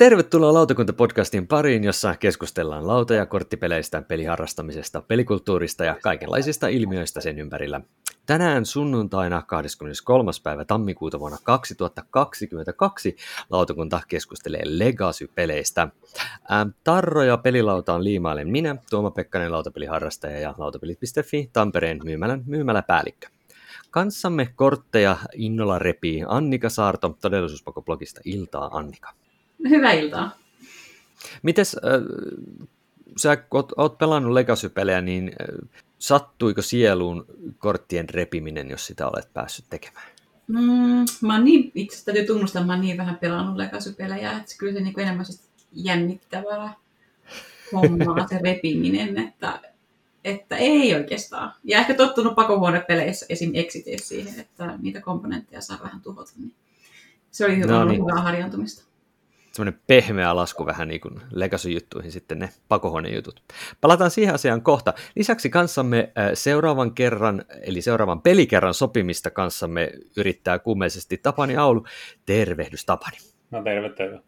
Tervetuloa Lautakunta-podcastin pariin, jossa keskustellaan lauta- ja korttipeleistä, peliharrastamisesta, pelikulttuurista ja kaikenlaisista ilmiöistä sen ympärillä. Tänään sunnuntaina 23. päivä tammikuuta vuonna 2022 lautakunta keskustelee Legacy-peleistä. Ähm, Tarro ja pelilauta on liimailen minä, Tuoma Pekkanen, lautapeliharrastaja ja lautapelit.fi, Tampereen myymälän myymäläpäällikkö. Kanssamme kortteja innolla repii Annika Saarto todellisuuspakoblogista Iltaa Annika. Hyvää iltaa. Mites, äh, sä oot, oot pelannut Legacy-pelejä, niin äh, sattuiko sieluun korttien repiminen, jos sitä olet päässyt tekemään? Mm, mä oon niin, itse täytyy tunnustaa, mä oon niin vähän pelannut Legacy-pelejä, että kyllä se niin kuin enemmän jännittävää hommaa se repiminen, että, että ei oikeastaan. Ja ehkä tottunut pakohuonepeleissä esim. Exiteissa siihen, että niitä komponentteja saa vähän tuhota, niin se oli hyvä, no niin. hyvää harjaantumista semmoinen pehmeä lasku vähän niin kuin Legacy-juttuihin sitten ne pakohuonejutut. Palataan siihen asiaan kohta. Lisäksi kanssamme äh, seuraavan kerran, eli seuraavan pelikerran sopimista kanssamme yrittää kuumeisesti Tapani Aulu. Tervehdys Tapani. No terve, terve.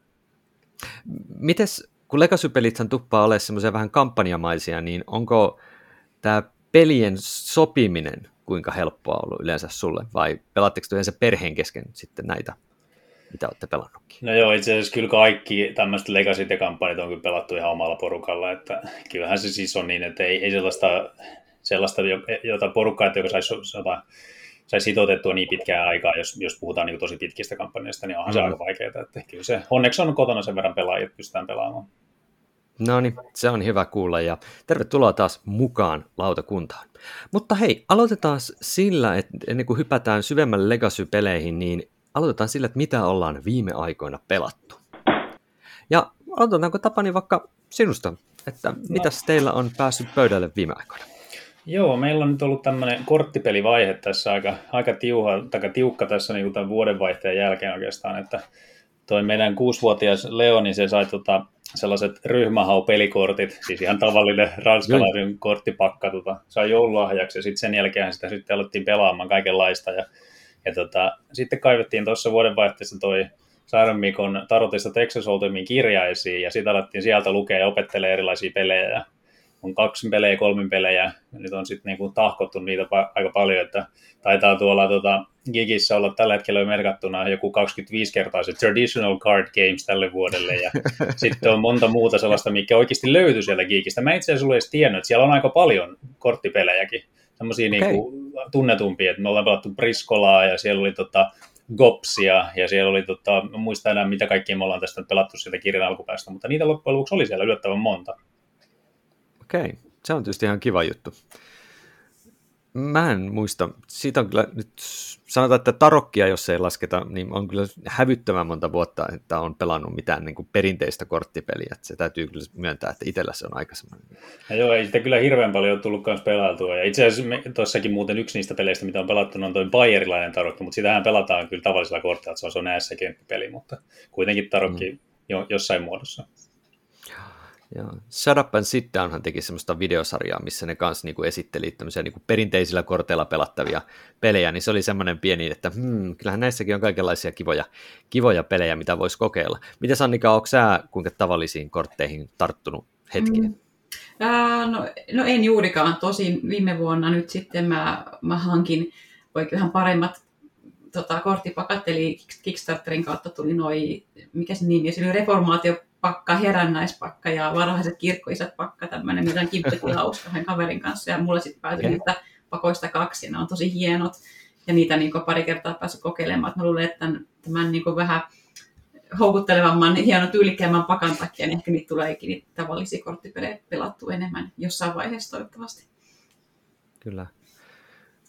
Mites, kun Legacy-pelithän tuppaa olemaan semmoisia vähän kampanjamaisia, niin onko tämä pelien sopiminen kuinka helppoa ollut yleensä sulle, vai pelaatteko yleensä perheen kesken sitten näitä mitä olette pelannutkin? No joo, itse asiassa kyllä kaikki tämmöiset Legacy-kampanjat on kyllä pelattu ihan omalla porukalla, että kyllähän se siis on niin, että ei, ei sellaista, sellaista, jota porukkaa, joka saisi saisi sitoutettua niin pitkään aikaa, jos, jos puhutaan niin tosi pitkistä kampanjoista, niin onhan mm. se aika vaikeaa. Että kyllä se, onneksi on kotona sen verran pelaajia, että pystytään pelaamaan. No niin, se on hyvä kuulla ja tervetuloa taas mukaan lautakuntaan. Mutta hei, aloitetaan sillä, että ennen kuin hypätään syvemmälle Legacy-peleihin, niin aloitetaan sillä, että mitä ollaan viime aikoina pelattu. Ja aloitetaanko Tapani vaikka sinusta, että no. mitäs teillä on päässyt pöydälle viime aikoina? Joo, meillä on nyt ollut tämmöinen korttipelivaihe tässä aika, aika tiuha, taka tiukka tässä niin tämän vuodenvaihteen jälkeen oikeastaan, että toi meidän kuusivuotias Leo, niin se sai tota, sellaiset ryhmähau-pelikortit, siis ihan tavallinen ranskalaisen Joi. korttipakka, tota, sai joululahjaksi ja sitten sen jälkeen sitä sitten alettiin pelaamaan kaikenlaista ja ja tota, sitten kaivettiin tuossa vuodenvaihteessa toi Sairon Mikon Tarotista Texas Hold'emin kirjaisiin, ja sitten alettiin sieltä lukea ja opettelee erilaisia pelejä. Ja on kaksi pelejä, kolmin pelejä, nyt on sitten niinku tahkottu niitä pa- aika paljon, että taitaa tuolla tota, Gigissä olla tällä hetkellä merkattuna joku 25 kertaa se Traditional Card Games tälle vuodelle, ja sitten on monta muuta sellaista, mikä oikeasti löytyy sieltä Gigistä. Mä itse asiassa edes tiennyt, että siellä on aika paljon korttipelejäkin, semmoisia okay. niinku tunnetumpia, että me ollaan pelattu Briskolaa ja siellä oli tota, Gopsia ja siellä oli, tota, en muista enää mitä kaikkia me ollaan tästä pelattu sieltä kirjan alkupäästä, mutta niitä loppujen lopuksi oli siellä yllättävän monta. Okei, okay. se on tietysti ihan kiva juttu. Mä en muista. Siitä on kyllä nyt, sanotaan, että tarokkia, jos ei lasketa, niin on kyllä hävyttömän monta vuotta, että on pelannut mitään niin kuin perinteistä korttipeliä. Että se täytyy kyllä myöntää, että itsellä se on aika semmoinen. Ja joo, ei sitä kyllä hirveän paljon tullut myös pelailtua. Ja itse asiassa tuossakin muuten yksi niistä peleistä, mitä on pelattu, on tuo bayerilainen tarokki, mutta sitähän pelataan kyllä tavallisella kortilla, että se on, se on peli, mutta kuitenkin tarokki mm. jo, jossain muodossa. Joo. Shut Up and Sit Downhan teki semmoista videosarjaa, missä ne kanssa niinku esitteli tämmöisiä niinku perinteisillä korteilla pelattavia pelejä, niin se oli semmoinen pieni, että hmm, kyllähän näissäkin on kaikenlaisia kivoja, kivoja pelejä, mitä voisi kokeilla. Miten Sannika, onko sä kuinka tavallisiin kortteihin tarttunut hetkiä? Mm. No, no en juurikaan. Tosin viime vuonna nyt sitten mä, mä hankin oikein vähän paremmat tota, korttipakat, eli Kickstarterin kautta tuli noin, mikä se nimi, se oli reformaatio pakka, herännäispakka ja varhaiset kirkkoisat pakka, tämmöinen, mitä kippettiin hauska kaverin kanssa. Ja mulle sitten päätyi okay. niitä pakoista kaksi, ne on tosi hienot. Ja niitä niin pari kertaa päässyt kokeilemaan. Mä luulen, että tämän, tämän niin vähän houkuttelevamman, hienon tyylikkäämmän pakan takia, niin ehkä niitä tuleekin niitä tavallisia korttipelejä pelattu enemmän jossain vaiheessa toivottavasti. Kyllä.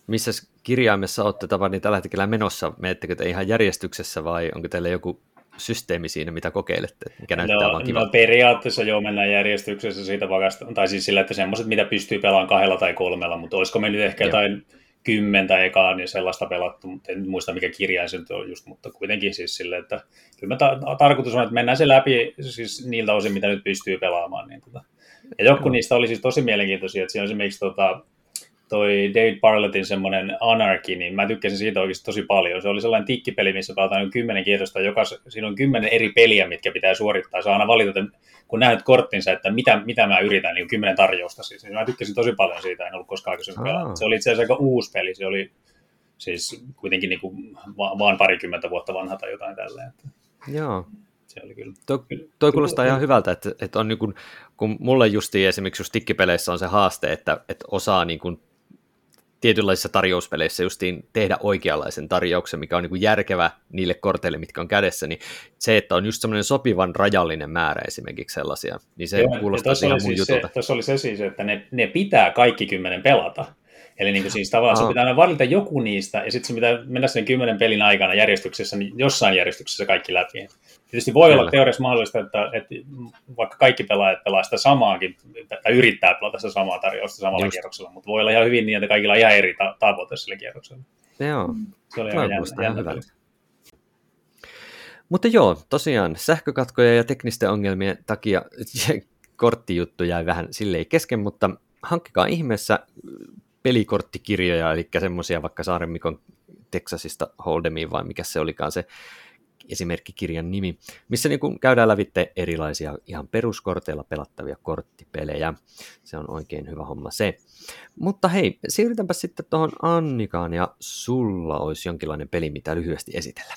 Missä kirjaimessa olette tavannut tällä hetkellä menossa? Menettekö te ihan järjestyksessä vai onko teillä joku systeemi siinä, mitä kokeilette, mikä näyttää no, vaan kiva. No periaatteessa joo, mennään järjestyksessä siitä vakasta, tai siis sillä, että semmoiset, mitä pystyy pelaamaan kahdella tai kolmella, mutta olisiko me nyt ehkä joo. jotain kymmentä ekaa, niin sellaista pelattu, mutta en muista mikä kirjain se nyt on just, mutta kuitenkin siis sille, että kyllä ta- tarkoitus on, että mennään se läpi siis niiltä osin, mitä nyt pystyy pelaamaan. Niin tota. Ja joku niistä oli siis tosi mielenkiintoisia, että siinä on esimerkiksi tota, toi David Barlettin semmoinen Anarchy, niin mä tykkäsin siitä oikeasti tosi paljon. Se oli sellainen tikkipeli, missä pelataan kymmenen kierrosta, joka, siinä on kymmenen eri peliä, mitkä pitää suorittaa. Saa aina valita, että kun näet korttinsa, että mitä, mitä mä yritän, niin kymmenen tarjousta. Siis. Mä tykkäsin tosi paljon siitä, en ollut koskaan aikaisemmin pelata. Se oli itse asiassa aika uusi peli, se oli siis kuitenkin niin kuin vaan parikymmentä vuotta vanha tai jotain tälleen. Joo. Se oli kyllä. Toi, toi kuulostaa ihan hyvältä, että, että on niin kuin, kun mulle justiin esimerkiksi just tikkipeleissä on se haaste, että, että osaa niin kuin tietynlaisissa tarjouspeleissä justiin tehdä oikeanlaisen tarjouksen, mikä on niin kuin järkevä niille korteille, mitkä on kädessä, niin se, että on just semmoinen sopivan rajallinen määrä esimerkiksi sellaisia, niin se Joo, kuulostaa ihan mun siis jutulta. Se, tässä oli se siis, että ne, ne pitää kaikki kymmenen pelata. Eli niin kuin siis tavallaan se pitää valita joku niistä, ja sitten se pitää mennä sen kymmenen pelin aikana järjestyksessä, niin jossain järjestyksessä kaikki läpi. Tietysti voi Kyllä. olla teoriassa mahdollista, että, että vaikka kaikki pelaajat pelaa sitä samaakin, tai yrittää pelata sitä samaa tarjousta samalla Just. kierroksella, mutta voi olla ihan hyvin niin, että kaikilla on ihan eri ta- tavoite sillä kierroksella. Joo, se oli ihan jännä, jännä hyvältä. Mutta joo, tosiaan sähkökatkoja ja teknisten ongelmien takia korttijuttu jäi vähän silleen kesken, mutta hankkikaa ihmeessä pelikorttikirjoja, eli semmoisia vaikka Saaren Mikon Texasista Holdemiin vai mikä se olikaan se esimerkkikirjan nimi, missä niin kuin käydään lävitte erilaisia ihan peruskorteilla pelattavia korttipelejä. Se on oikein hyvä homma se. Mutta hei, siirrytäänpä sitten tuohon Annikaan ja sulla olisi jonkinlainen peli, mitä lyhyesti esitellä.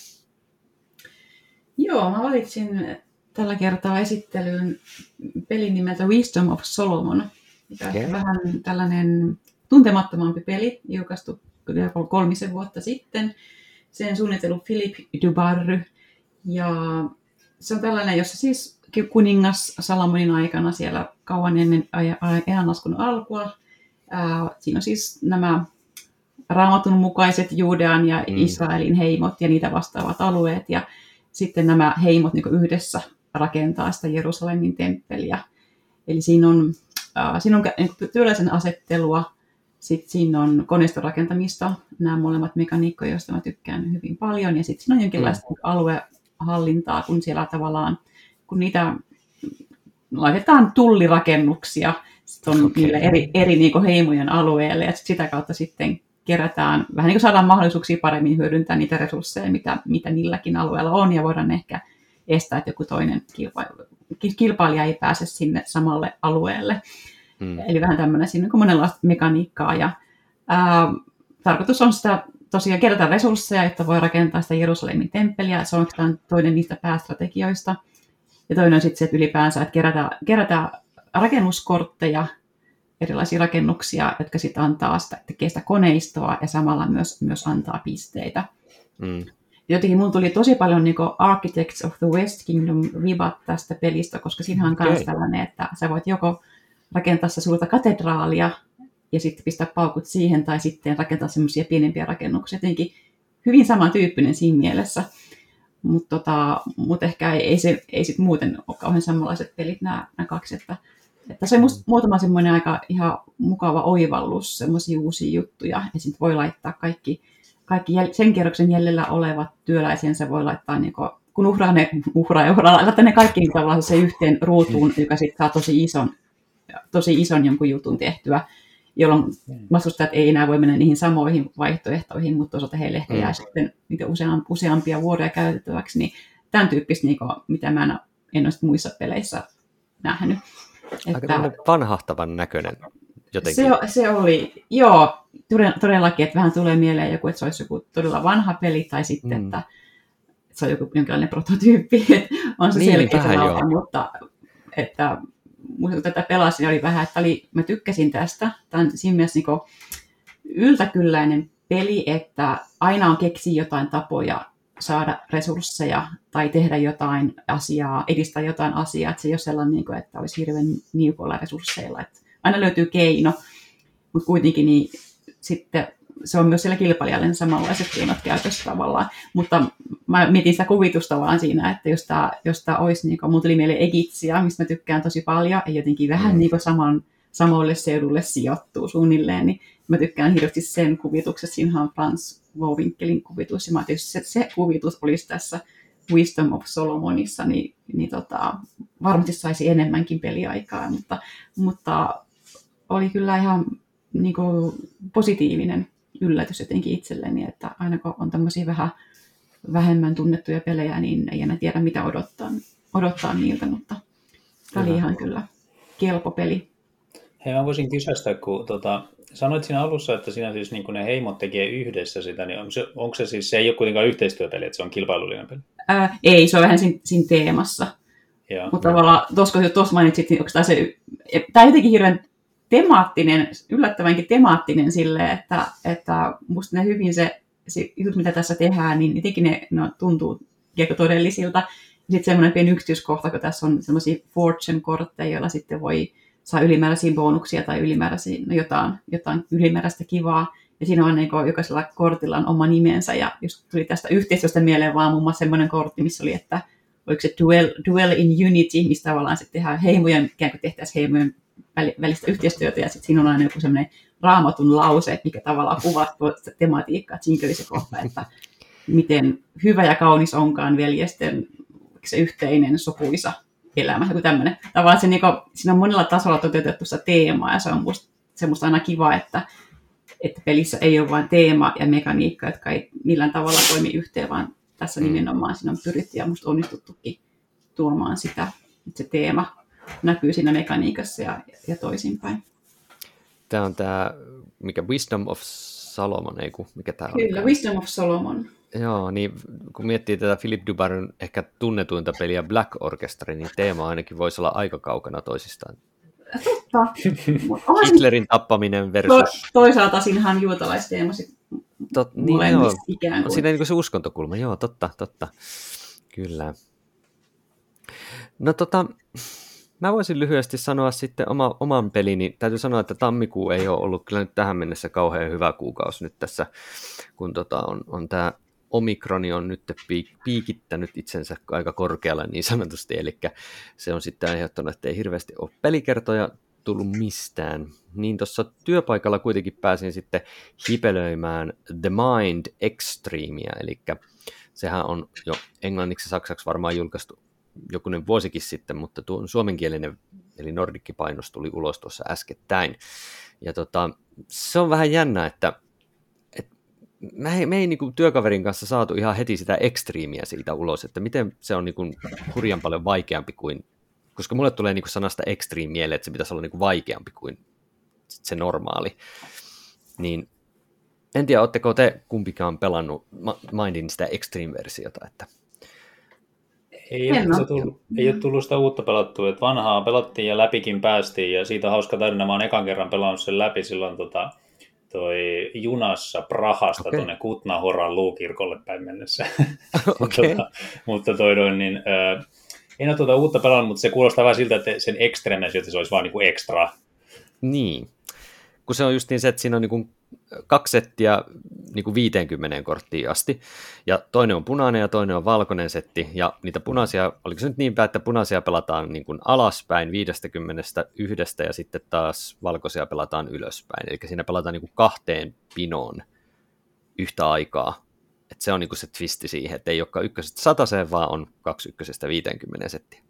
Joo, mä valitsin tällä kertaa esittelyyn pelin nimeltä Wisdom of Solomon, mikä on vähän tällainen tuntemattomampi peli, julkaistu kolmisen vuotta sitten. Sen suunnitellut Philip Dubarry. Ja se on tällainen, jossa siis kuningas Salamonin aikana siellä kauan ennen ajanlaskun alkua. Ää, siinä on siis nämä raamatun mukaiset Juudean ja mm. Israelin heimot ja niitä vastaavat alueet. Ja sitten nämä heimot niin yhdessä rakentaa sitä Jerusalemin temppeliä. Eli siinä on, äh, siinä on niin työläisen asettelua, sitten siinä on koneistorakentamista, nämä molemmat mekaniikkoja, joista mä tykkään hyvin paljon. Ja sitten siinä on jonkinlaista mm. Aluehallintaa, kun siellä tavallaan, kun niitä laitetaan tullirakennuksia sit on okay. niille eri, eri niin heimojen alueelle ja sit sitä kautta sitten kerätään, vähän niin kuin saadaan mahdollisuuksia paremmin hyödyntää niitä resursseja, mitä, mitä niilläkin alueella on ja voidaan ehkä estää, että joku toinen kilpailija ei pääse sinne samalle alueelle. Mm. Eli vähän tämmöinen siinä on monenlaista mekaniikkaa. Ja, ää, tarkoitus on sitä tosiaan kerätä resursseja, että voi rakentaa sitä Jerusalemin temppeliä. Se on toinen niistä päästrategioista. Ja toinen on sitten se, että ylipäänsä, että kerätä, kerätä rakennuskortteja, erilaisia rakennuksia, jotka sitten antaa sitä, tekee sitä koneistoa ja samalla myös, myös antaa pisteitä. Mm. Jotenkin mun tuli tosi paljon niin Architects of the West Kingdom vibat tästä pelistä, koska siinä on okay. myös tällainen, että sä voit joko rakentaa se suurta katedraalia ja sitten pistää paukut siihen, tai sitten rakentaa semmoisia pienempiä rakennuksia. Jotenkin hyvin samantyyppinen siinä mielessä. Mutta tota, mut ehkä ei, ei, se, ei sit muuten ole kauhean samanlaiset pelit nämä, nämä kaksi. Että, että se on musta muutama semmoinen aika ihan mukava oivallus, semmoisia uusia juttuja. Ja sitten voi laittaa kaikki, kaikki sen kierroksen jäljellä olevat työläisensä voi laittaa niin kun uhraa ne, uhraa ja uhraa, laittaa ne kaikki tavallaan se yhteen ruutuun, joka sitten saa tosi ison tosi ison jonkun jutun tehtyä, jolloin vastustajat ei enää voi mennä niihin samoihin vaihtoehtoihin, mutta toisaalta heille ehkä jää mm. sitten niitä useampia vuoria käytettäväksi, niin tämän tyyppistä, niin kuin, mitä mä en ole muissa peleissä nähnyt. Aika vanhahtavan näköinen jotenkin. Se, se oli, joo, todellakin, että vähän tulee mieleen joku, että se olisi joku todella vanha peli, tai sitten, mm. että se on joku jonkinlainen prototyyppi, että on se niin, selkeä mutta että kun tätä pelasin, oli vähän, että oli, mä tykkäsin tästä. Tämä on siinä mielessä niin yltäkylläinen peli, että aina on keksi jotain tapoja saada resursseja tai tehdä jotain asiaa, edistää jotain asiaa, että se ei ole sellainen, niin kuin, että olisi hirveän niukoilla resursseilla. Että aina löytyy keino, mutta kuitenkin niin sitten se on myös siellä kilpailijalle samanlaiset keinot käytössä tavallaan. Mutta mä mietin sitä kuvitusta vaan siinä, että jos tämä, jos tämä olisi, niin kuin, mun tuli mieleen Egitsia, mistä mä tykkään tosi paljon, ja jotenkin vähän mm. niin kuin saman, samoille seudulle sijoittuu suunnilleen, niin mä tykkään hirveästi sen kuvituksessa. Siinä on Frans Wowinkelin kuvitus, ja mä tietysti se, se kuvitus olisi tässä Wisdom of Solomonissa, niin, niin tota, varmasti saisi enemmänkin peliaikaa, mutta, mutta oli kyllä ihan niin kuin positiivinen yllätys jotenkin itselleni, että aina kun on tämmöisiä vähän vähemmän tunnettuja pelejä, niin ei enää tiedä mitä odottaa, odottaa niiltä, mutta tämä oli ihan kyllä kelpo peli. Hei, mä voisin kysästä, kun tota, sanoit siinä alussa, että siinä siis niin ne heimot tekee yhdessä sitä, niin on se, onko se siis, se ei ole kuitenkaan yhteistyöpeli, että se on kilpailullinen peli? Ää, ei, se on vähän siinä, siinä teemassa. Joo. Mutta tavallaan, tuossa kun tuossa mainitsit, niin onko tämä se, tämä on jotenkin hirveän temaattinen, yllättävänkin temaattinen sille, että, että musta ne hyvin se, se jutut, mitä tässä tehdään, niin jotenkin ne no, tuntuu todellisilta. Sitten semmoinen pieni yksityiskohta, kun tässä on semmoisia fortune-kortteja, joilla sitten voi saa ylimääräisiä bonuksia tai ylimääräisiä, no jotain, jotain ylimääräistä kivaa. Ja siinä on niin jokaisella kortilla on oma nimensä. Ja just tuli tästä yhteistyöstä mieleen vaan muun muassa semmoinen kortti, missä oli, että oliko se Duel, Duel in Unity, mistä tavallaan sitten tehdään heimojen, ikään kuin tehtäisiin heimojen välistä yhteistyötä. Ja sitten siinä on aina joku semmoinen raamatun lause, että mikä tavallaan kuvaa tematiikkaa. Siinä se kohta, että miten hyvä ja kaunis onkaan veljesten se yhteinen sopuisa elämä, joku tämmöinen. Tavallaan se, niin kuin, siinä on monella tasolla toteutettu se teemaa ja se on musta, se musta aina kiva, että, että pelissä ei ole vain teema ja mekaniikka, jotka ei millään tavalla toimi yhteen, vaan tässä mm. nimenomaan siinä on pyritty ja musta onnistuttukin tuomaan sitä, että se teema näkyy siinä mekaniikassa ja, ja toisinpäin. Tämä on tämä, mikä Wisdom of Solomon, ei kun, mikä tämä Kyllä, on? Wisdom of Solomon. Joo, niin kun miettii tätä Philip Dubarin ehkä tunnetuinta peliä Black Orchestra, niin teema ainakin voisi olla aika kaukana toisistaan. Totta. Hitlerin tappaminen versus... To, toisaalta siinähän on juutalaisteema Tot, niin, joo. ikään kuin. Siinä niin se uskontokulma, joo, totta, totta. Kyllä. No tota, mä voisin lyhyesti sanoa sitten oma, oman pelini. Täytyy sanoa, että tammikuu ei ole ollut kyllä nyt tähän mennessä kauhean hyvä kuukausi nyt tässä, kun tota on, on tämä omikroni on nyt piik- piikittänyt itsensä aika korkealla niin sanotusti, eli se on sitten aiheuttanut, että ei hirveästi ole pelikertoja tullut mistään. Niin tuossa työpaikalla kuitenkin pääsin sitten hipelöimään The Mind Extremea, eli sehän on jo englanniksi ja saksaksi varmaan julkaistu jokunen vuosikin sitten, mutta tuo suomenkielinen eli nordikki-painos tuli ulos tuossa äskettäin. Ja tota, se on vähän jännä, että me ei, me ei niin kuin työkaverin kanssa saatu ihan heti sitä ekstriimiä siitä ulos, että miten se on niin kuin hurjan paljon vaikeampi kuin, koska mulle tulee niin kuin sanasta extreme mieleen, että se pitäisi olla niin kuin vaikeampi kuin se normaali. Niin en tiedä, oletteko te kumpikaan pelannut Mindin sitä extreme-versiota, että ei ole, tullut, ei ole tullut sitä uutta pelattua, että vanhaa pelattiin ja läpikin päästiin ja siitä on hauska tarina, mä oon ekan kerran pelannut sen läpi silloin tota, toi junassa Prahasta okay. tuonne Kutnahoran luukirkolle päin mennessä. okay. tota, mutta toi noin, niin, äh, en ole tuota uutta pelannut, mutta se kuulostaa vähän siltä, että sen ekstremes, että se olisi vaan niin ekstra. Niin, kun se on just niin se, että siinä on niin kaksi settiä niin kuin 50 korttiin asti, ja toinen on punainen ja toinen on valkoinen setti, ja niitä punaisia, oliko se nyt niin päin, että punaisia pelataan niin kuin alaspäin 50 yhdestä, ja sitten taas valkoisia pelataan ylöspäin, eli siinä pelataan niin kuin kahteen pinoon yhtä aikaa, että se on niinku se twisti siihen, että ei olekaan ykkösestä sataseen, vaan on kaksi ykkösestä 50 settiä.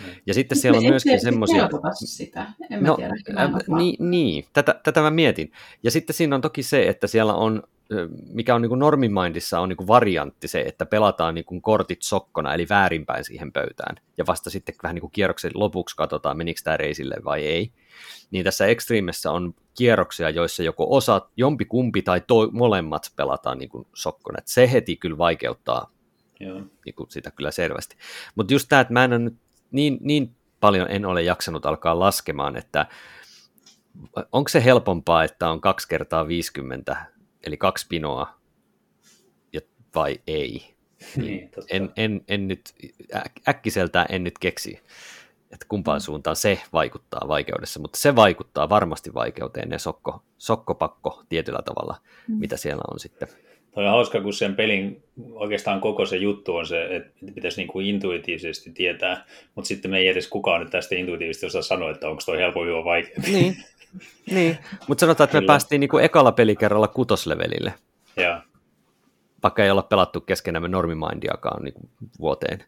Mm. Ja sitten siellä on myöskin semmoisia... sitä, en no, tiedä. Äh, niin, niin, tätä, tätä mä mietin. Ja sitten siinä on toki se, että siellä on, mikä on niin normimindissa, on niin variantti se, että pelataan niin kortit sokkona, eli väärinpäin siihen pöytään. Ja vasta sitten vähän niin kierroksen lopuksi katsotaan, menikö tämä reisille vai ei. Niin tässä Extremessä on kierroksia, joissa joko osa, jompi kumpi tai to, molemmat pelataan niin kuin sokkona. Et se heti kyllä vaikeuttaa Joo. Niin kuin sitä kyllä selvästi. Mutta just tämä, että mä en ole nyt niin, niin paljon en ole jaksanut alkaa laskemaan, että onko se helpompaa, että on kaksi kertaa 50, eli kaksi pinoa, vai ei? Niin, en, en, en nyt, äkkiseltään en nyt keksi, että kumpaan suuntaan se vaikuttaa vaikeudessa, mutta se vaikuttaa varmasti vaikeuteen, ne sokko, sokkopakko tietyllä tavalla, mm. mitä siellä on sitten. Toi on hauska, kun sen pelin oikeastaan koko se juttu on se, että pitäisi niin kuin intuitiivisesti tietää, mutta sitten me ei edes kukaan nyt tästä intuitiivisesti osaa sanoa, että onko toi helpompi vai vaikea. Niin, niin. mutta sanotaan, että me päästiin niin kuin ekalla pelikerralla kutoslevelille. Ja. Vaikka ei olla pelattu keskenämme normimindiakaan niin kuin vuoteen.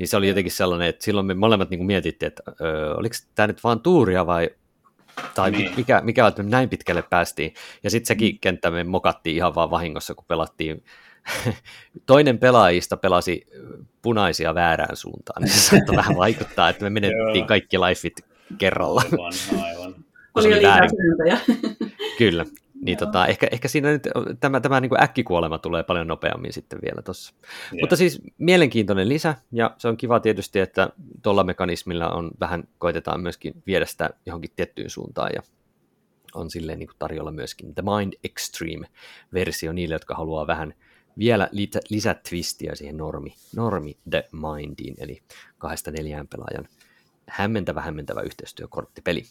Niin se oli jotenkin sellainen, että silloin me molemmat niin kuin mietittiin, että öö, oliko tämä nyt vaan tuuria vai Tai niin. mikä, mikä että näin pitkälle päästiin. Ja sitten sekin mm. kenttä me mokattiin ihan vaan vahingossa, kun pelattiin toinen pelaajista pelasi punaisia väärään suuntaan, niin se saattoi vähän vaikuttaa, että me menettiin kaikki lifeit kerralla. Aivan, aivan. Oli jo väärin. Kyllä. Niin tota, ehkä, ehkä siinä nyt tämä, tämä niin kuin äkkikuolema tulee paljon nopeammin sitten vielä tuossa. Mutta siis mielenkiintoinen lisä, ja se on kiva tietysti, että tuolla mekanismilla on vähän, koitetaan myöskin viedä sitä johonkin tiettyyn suuntaan, ja on silleen niin kuin tarjolla myöskin The Mind Extreme-versio niille, jotka haluaa vähän vielä lisätwistiä siihen normi, normi The Mindiin, eli kahdesta neljään pelaajan hämmentävä, hämmentävä yhteistyökorttipeli.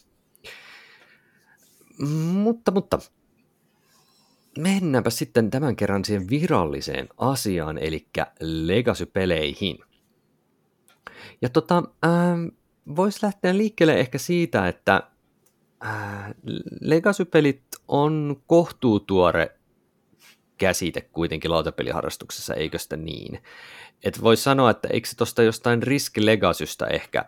Mutta, mutta mennäänpä sitten tämän kerran siihen viralliseen asiaan, eli Legacy-peleihin. Ja tota, äh, voisi lähteä liikkeelle ehkä siitä, että äh, Legacy-pelit on kohtuutuore käsite kuitenkin lautapeliharrastuksessa, eikö sitä niin? Et voisi sanoa, että eikö se tuosta jostain Risk Legacysta ehkä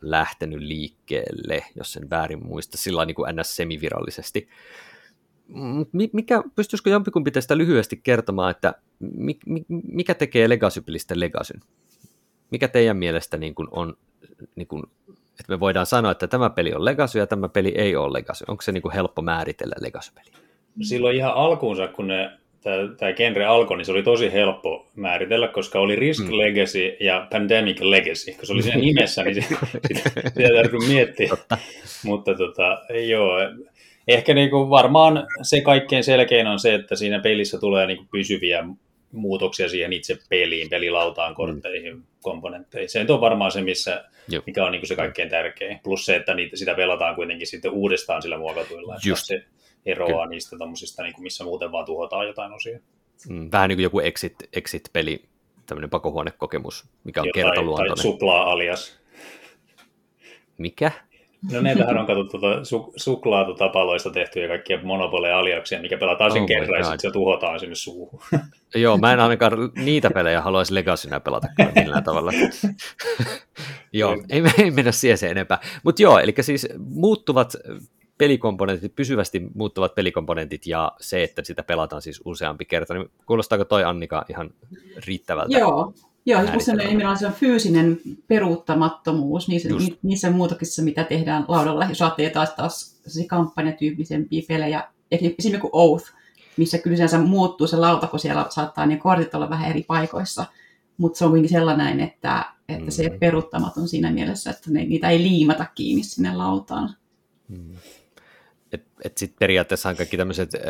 lähtenyt liikkeelle, jos sen väärin muista, sillä niin kuin ns. semivirallisesti. Mikä, pystyisikö jompikumpi tästä lyhyesti kertomaan, että mikä tekee Legacy-pelistä Legacyn? Mikä teidän mielestä niin kuin on, niin kuin, että me voidaan sanoa, että tämä peli on Legacy ja tämä peli ei ole Legacy? Onko se niin kuin helppo määritellä Legacy-peli? Silloin ihan alkuunsa, kun ne tämä genre alkoi, niin se oli tosi helppo määritellä, koska oli Risk mm. Legacy ja Pandemic Legacy, kun se oli siinä nimessä, niin sitä, sitä täytyy miettiä. Totta. Mutta tota, joo, ehkä niinku varmaan se kaikkein selkein on se, että siinä pelissä tulee niinku pysyviä muutoksia siihen itse peliin, pelilautaan, kortteihin, mm. komponentteihin. Se on varmaan se, missä, mikä on niinku se kaikkein tärkein. Plus se, että niitä, sitä pelataan kuitenkin sitten uudestaan sillä muokatuilla. Just. Se, eroaa Kyllä. niistä tommosista, niin kuin missä muuten vaan tuhotaan jotain osia. Mm, vähän niin kuin joku exit, exit-peli, tämmöinen pakohuonekokemus, mikä on Jotain, kertaluontoinen. Tai suklaa alias. Mikä? No näitähän on katsottu tuota, su, suklaatutapaloista tehtyjä kaikkia monopoleja aliaksia, mikä pelataan sen oh kerran ja sitten se tuhotaan sinne suuhun. Joo, mä en ainakaan niitä pelejä haluaisi Legacynä pelata millään tavalla. joo, ei, ei mennä siihen se enempää. Mutta joo, eli siis muuttuvat pelikomponentit, pysyvästi muuttuvat pelikomponentit ja se, että sitä pelataan siis useampi kerta, niin kuulostaako toi Annika ihan riittävältä? Joo, Joo, kun se on fyysinen peruuttamattomuus niissä, niissä muutoksissa, mitä tehdään laudalla. Jos ajattelee taas, taas kampanjatyyppisempiä pelejä, esimerkiksi kuin Oath, missä kyllä se muuttuu se lauta, kun siellä saattaa ne kortit olla vähän eri paikoissa. Mutta se on kuitenkin sellainen, että, että se mm. peruuttamaton siinä mielessä, että ne, niitä ei liimata kiinni sinne lautaan. Mm että et sitten periaatteessa kaikki tämmöiset äh,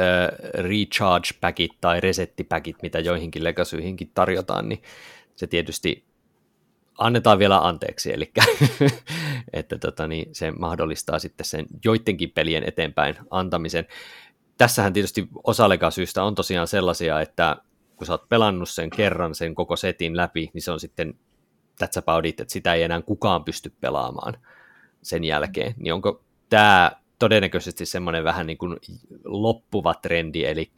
recharge-packit tai resetti-packit, mitä joihinkin legasyihinkin tarjotaan, niin se tietysti annetaan vielä anteeksi, eli että tota, niin se mahdollistaa sitten sen joidenkin pelien eteenpäin antamisen. Tässähän tietysti osa legasyistä on tosiaan sellaisia, että kun sä oot pelannut sen kerran sen koko setin läpi, niin se on sitten that's about it, että sitä ei enää kukaan pysty pelaamaan sen jälkeen. Niin onko tämä todennäköisesti semmoinen vähän niin kuin loppuva trendi, eli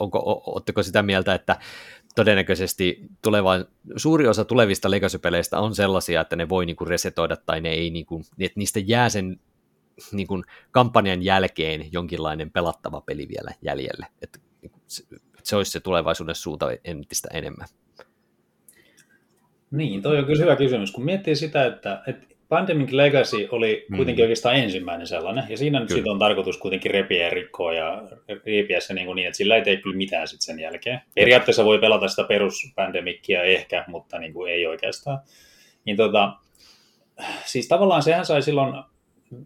onko, ootteko sitä mieltä, että todennäköisesti tuleva, suuri osa tulevista Legacy-peleistä on sellaisia, että ne voi niin kuin resetoida tai ne ei, niin kuin, että niistä jää sen niin kuin kampanjan jälkeen jonkinlainen pelattava peli vielä jäljelle, että se, se olisi se tulevaisuuden suunta entistä enemmän. Niin, toi on kyllä hyvä kysymys. Kun miettii sitä, että, että Pandemic Legacy oli mm. kuitenkin mm. oikeastaan ensimmäinen sellainen, ja siinä nyt siitä on tarkoitus kuitenkin repiä ja rikkoa ja riipiä se niin, kuin niin, että sillä ei tee kyllä mitään sitten sen jälkeen. Periaatteessa voi pelata sitä peruspandemikkia ehkä, mutta niin kuin ei oikeastaan. Niin tota, siis tavallaan sehän sai silloin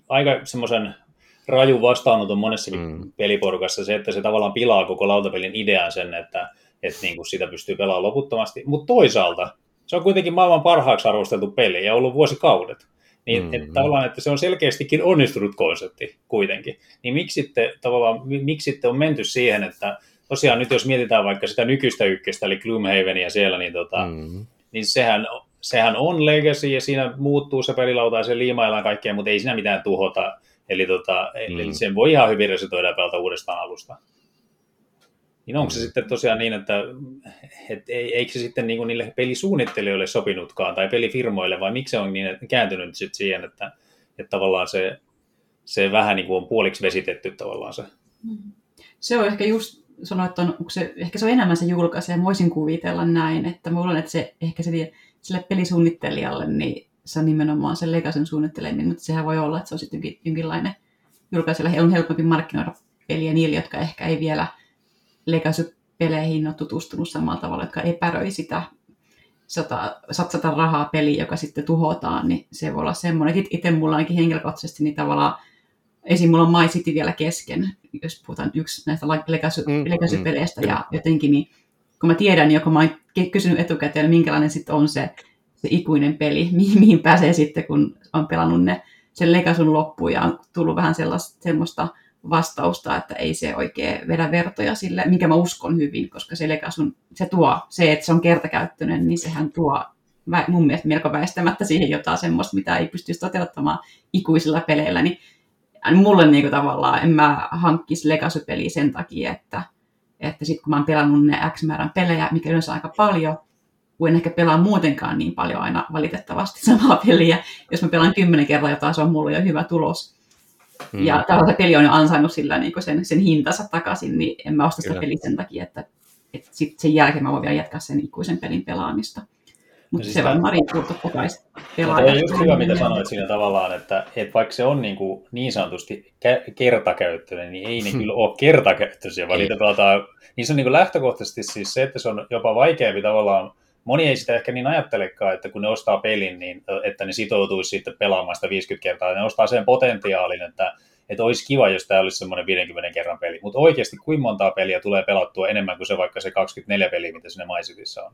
aika semmoisen raju vastaanoton monessakin mm. peliporukassa se, että se tavallaan pilaa koko lautapelin idean sen, että, että niin kuin sitä pystyy pelaamaan loputtomasti. Mutta toisaalta se on kuitenkin maailman parhaaksi arvosteltu peli ja ollut vuosikaudet. Niin mm-hmm. että tavallaan, että se on selkeästikin onnistunut konsepti kuitenkin. Niin miksi sitten, tavallaan, miksi sitten on menty siihen, että tosiaan nyt jos mietitään vaikka sitä nykyistä ykköstä, eli Gloomhavenia siellä, niin, tota, mm-hmm. niin sehän, sehän on legacy ja siinä muuttuu se pelilauta ja se liimaillaan kaikkea, mutta ei siinä mitään tuhota. Eli, tota, mm-hmm. eli sen voi ihan hyvin resetoida ja pelata uudestaan alusta. Niin onko se mm. sitten tosiaan niin, että, että eikö se sitten niin kuin niille pelisuunnittelijoille sopinutkaan tai pelifirmoille, vai miksi se on niin kääntynyt sitten siihen, että, että tavallaan se, se vähän niin kuin on puoliksi vesitetty tavallaan se. Mm. Se on ehkä just, sanoa, että on, se, ehkä se on enemmän se julkaisija, voisin kuvitella näin, että mä luulen, että se ehkä se, sille pelisuunnittelijalle, niin se on nimenomaan se Legasin suunnitteleminen, mutta sehän voi olla, että se on sitten jonkinlainen julkaisijalle on helpompi markkinoida peliä niille, jotka ehkä ei vielä Legacy-peleihin ole tutustunut samalla tavalla, jotka epäröi sitä sata, satsata rahaa peliin, joka sitten tuhotaan, niin se voi olla semmoinen. Itse mulla ainakin henkilökohtaisesti, niin tavallaan esim. mulla on My City vielä kesken, jos puhutaan yksi näistä Legacy-peleistä, mm, mm, ja jotenkin niin, kun mä tiedän, niin joko mä oon kysynyt etukäteen, minkälainen sitten on se, se ikuinen peli, mihin, mihin pääsee sitten, kun on pelannut ne sen Legasun loppuun, ja on tullut vähän sellaista, semmoista vastausta, että ei se oikein vedä vertoja sille, minkä mä uskon hyvin, koska se Legasun, se tuo, se, että se on kertakäyttöinen, niin sehän tuo mun mielestä melko väistämättä siihen jotain semmoista, mitä ei pystyisi toteuttamaan ikuisilla peleillä, niin mulle niin kuin tavallaan en mä hankkisi Legacy-peliä sen takia, että, että sitten kun mä oon pelannut ne X määrän pelejä, mikä yleensä aika paljon, kun en ehkä pelaa muutenkaan niin paljon aina valitettavasti samaa peliä. Jos mä pelaan kymmenen kertaa jotain, se on mulle jo hyvä tulos. Hmm. Ja tavallaan peli on jo ansainnut sillä niin sen, sen hintansa takaisin, niin en mä osta sitä peliä sen takia, että, että sit sen jälkeen mä voin vielä jatkaa sen ikuisen pelin pelaamista. Mutta siis se varmaan riippuu kai pelaajasta. on just hyvä, mitä sanoit siinä tavallaan, että, että vaikka se on niin, kuin niin sanotusti kertakäyttöinen, niin ei ne kyllä ole kertakäyttöisiä, vaan niitä pelataan, niin se on niin kuin lähtökohtaisesti siis se, että se on jopa vaikeampi tavallaan moni ei sitä ehkä niin ajattelekaan, että kun ne ostaa pelin, niin että ne sitoutuisi sitten pelaamaan sitä 50 kertaa. Ne ostaa sen potentiaalin, että, että olisi kiva, jos tämä olisi semmoinen 50 kerran peli. Mutta oikeasti kuinka montaa peliä tulee pelattua enemmän kuin se vaikka se 24 peliä, mitä sinne Maisitissa on?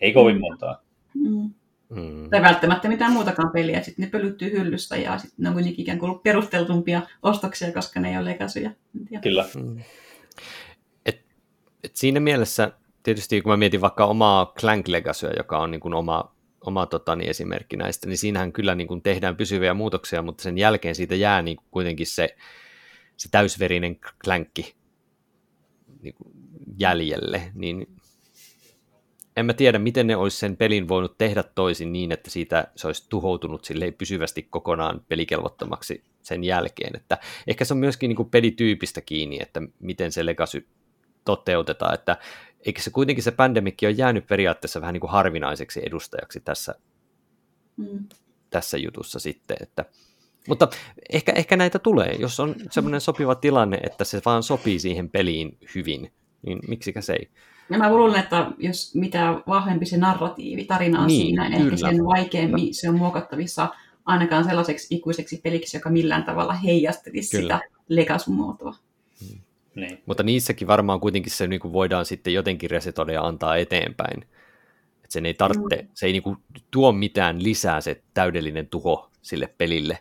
Ei kovin mm. montaa. Mm. Mm. Tai välttämättä mitään muutakaan peliä. Sitten ne pölyttyy hyllystä ja sitten ne on kuitenkin ikään kuin perusteltumpia ostoksia, koska ne ei ole legasyjä. Kyllä. Mm. Et, et siinä mielessä tietysti kun mä mietin vaikka omaa Clank Legacyä, joka on niin kuin oma, oma totani, esimerkki näistä, niin siinähän kyllä niin kuin tehdään pysyviä muutoksia, mutta sen jälkeen siitä jää niin kuin kuitenkin se, se täysverinen Clankki niin kuin jäljelle, niin en mä tiedä, miten ne olisi sen pelin voinut tehdä toisin niin, että siitä se olisi tuhoutunut pysyvästi kokonaan pelikelvottomaksi sen jälkeen. Että ehkä se on myöskin niin kuin pelityypistä kiinni, että miten se legacy toteutetaan, että eikö se kuitenkin se pandemikki on jäänyt periaatteessa vähän niin kuin harvinaiseksi edustajaksi tässä, mm. tässä jutussa sitten, että mutta ehkä, ehkä näitä tulee, jos on semmoinen sopiva tilanne, että se vaan sopii siihen peliin hyvin, niin miksikä se ei. Ja mä luulen, että jos mitä vahvempi se narratiivi, tarina on niin, siinä, niin ehkä sen vaikeammin se on muokattavissa ainakaan sellaiseksi ikuiseksi peliksi, joka millään tavalla heijastelisi kyllä. sitä legacy-muotoa. Niin. Mutta niissäkin varmaan kuitenkin se niin kuin voidaan sitten jotenkin resetoida ja antaa eteenpäin. Että sen ei tarvitse, mm. se ei niin kuin tuo mitään lisää se täydellinen tuho sille pelille.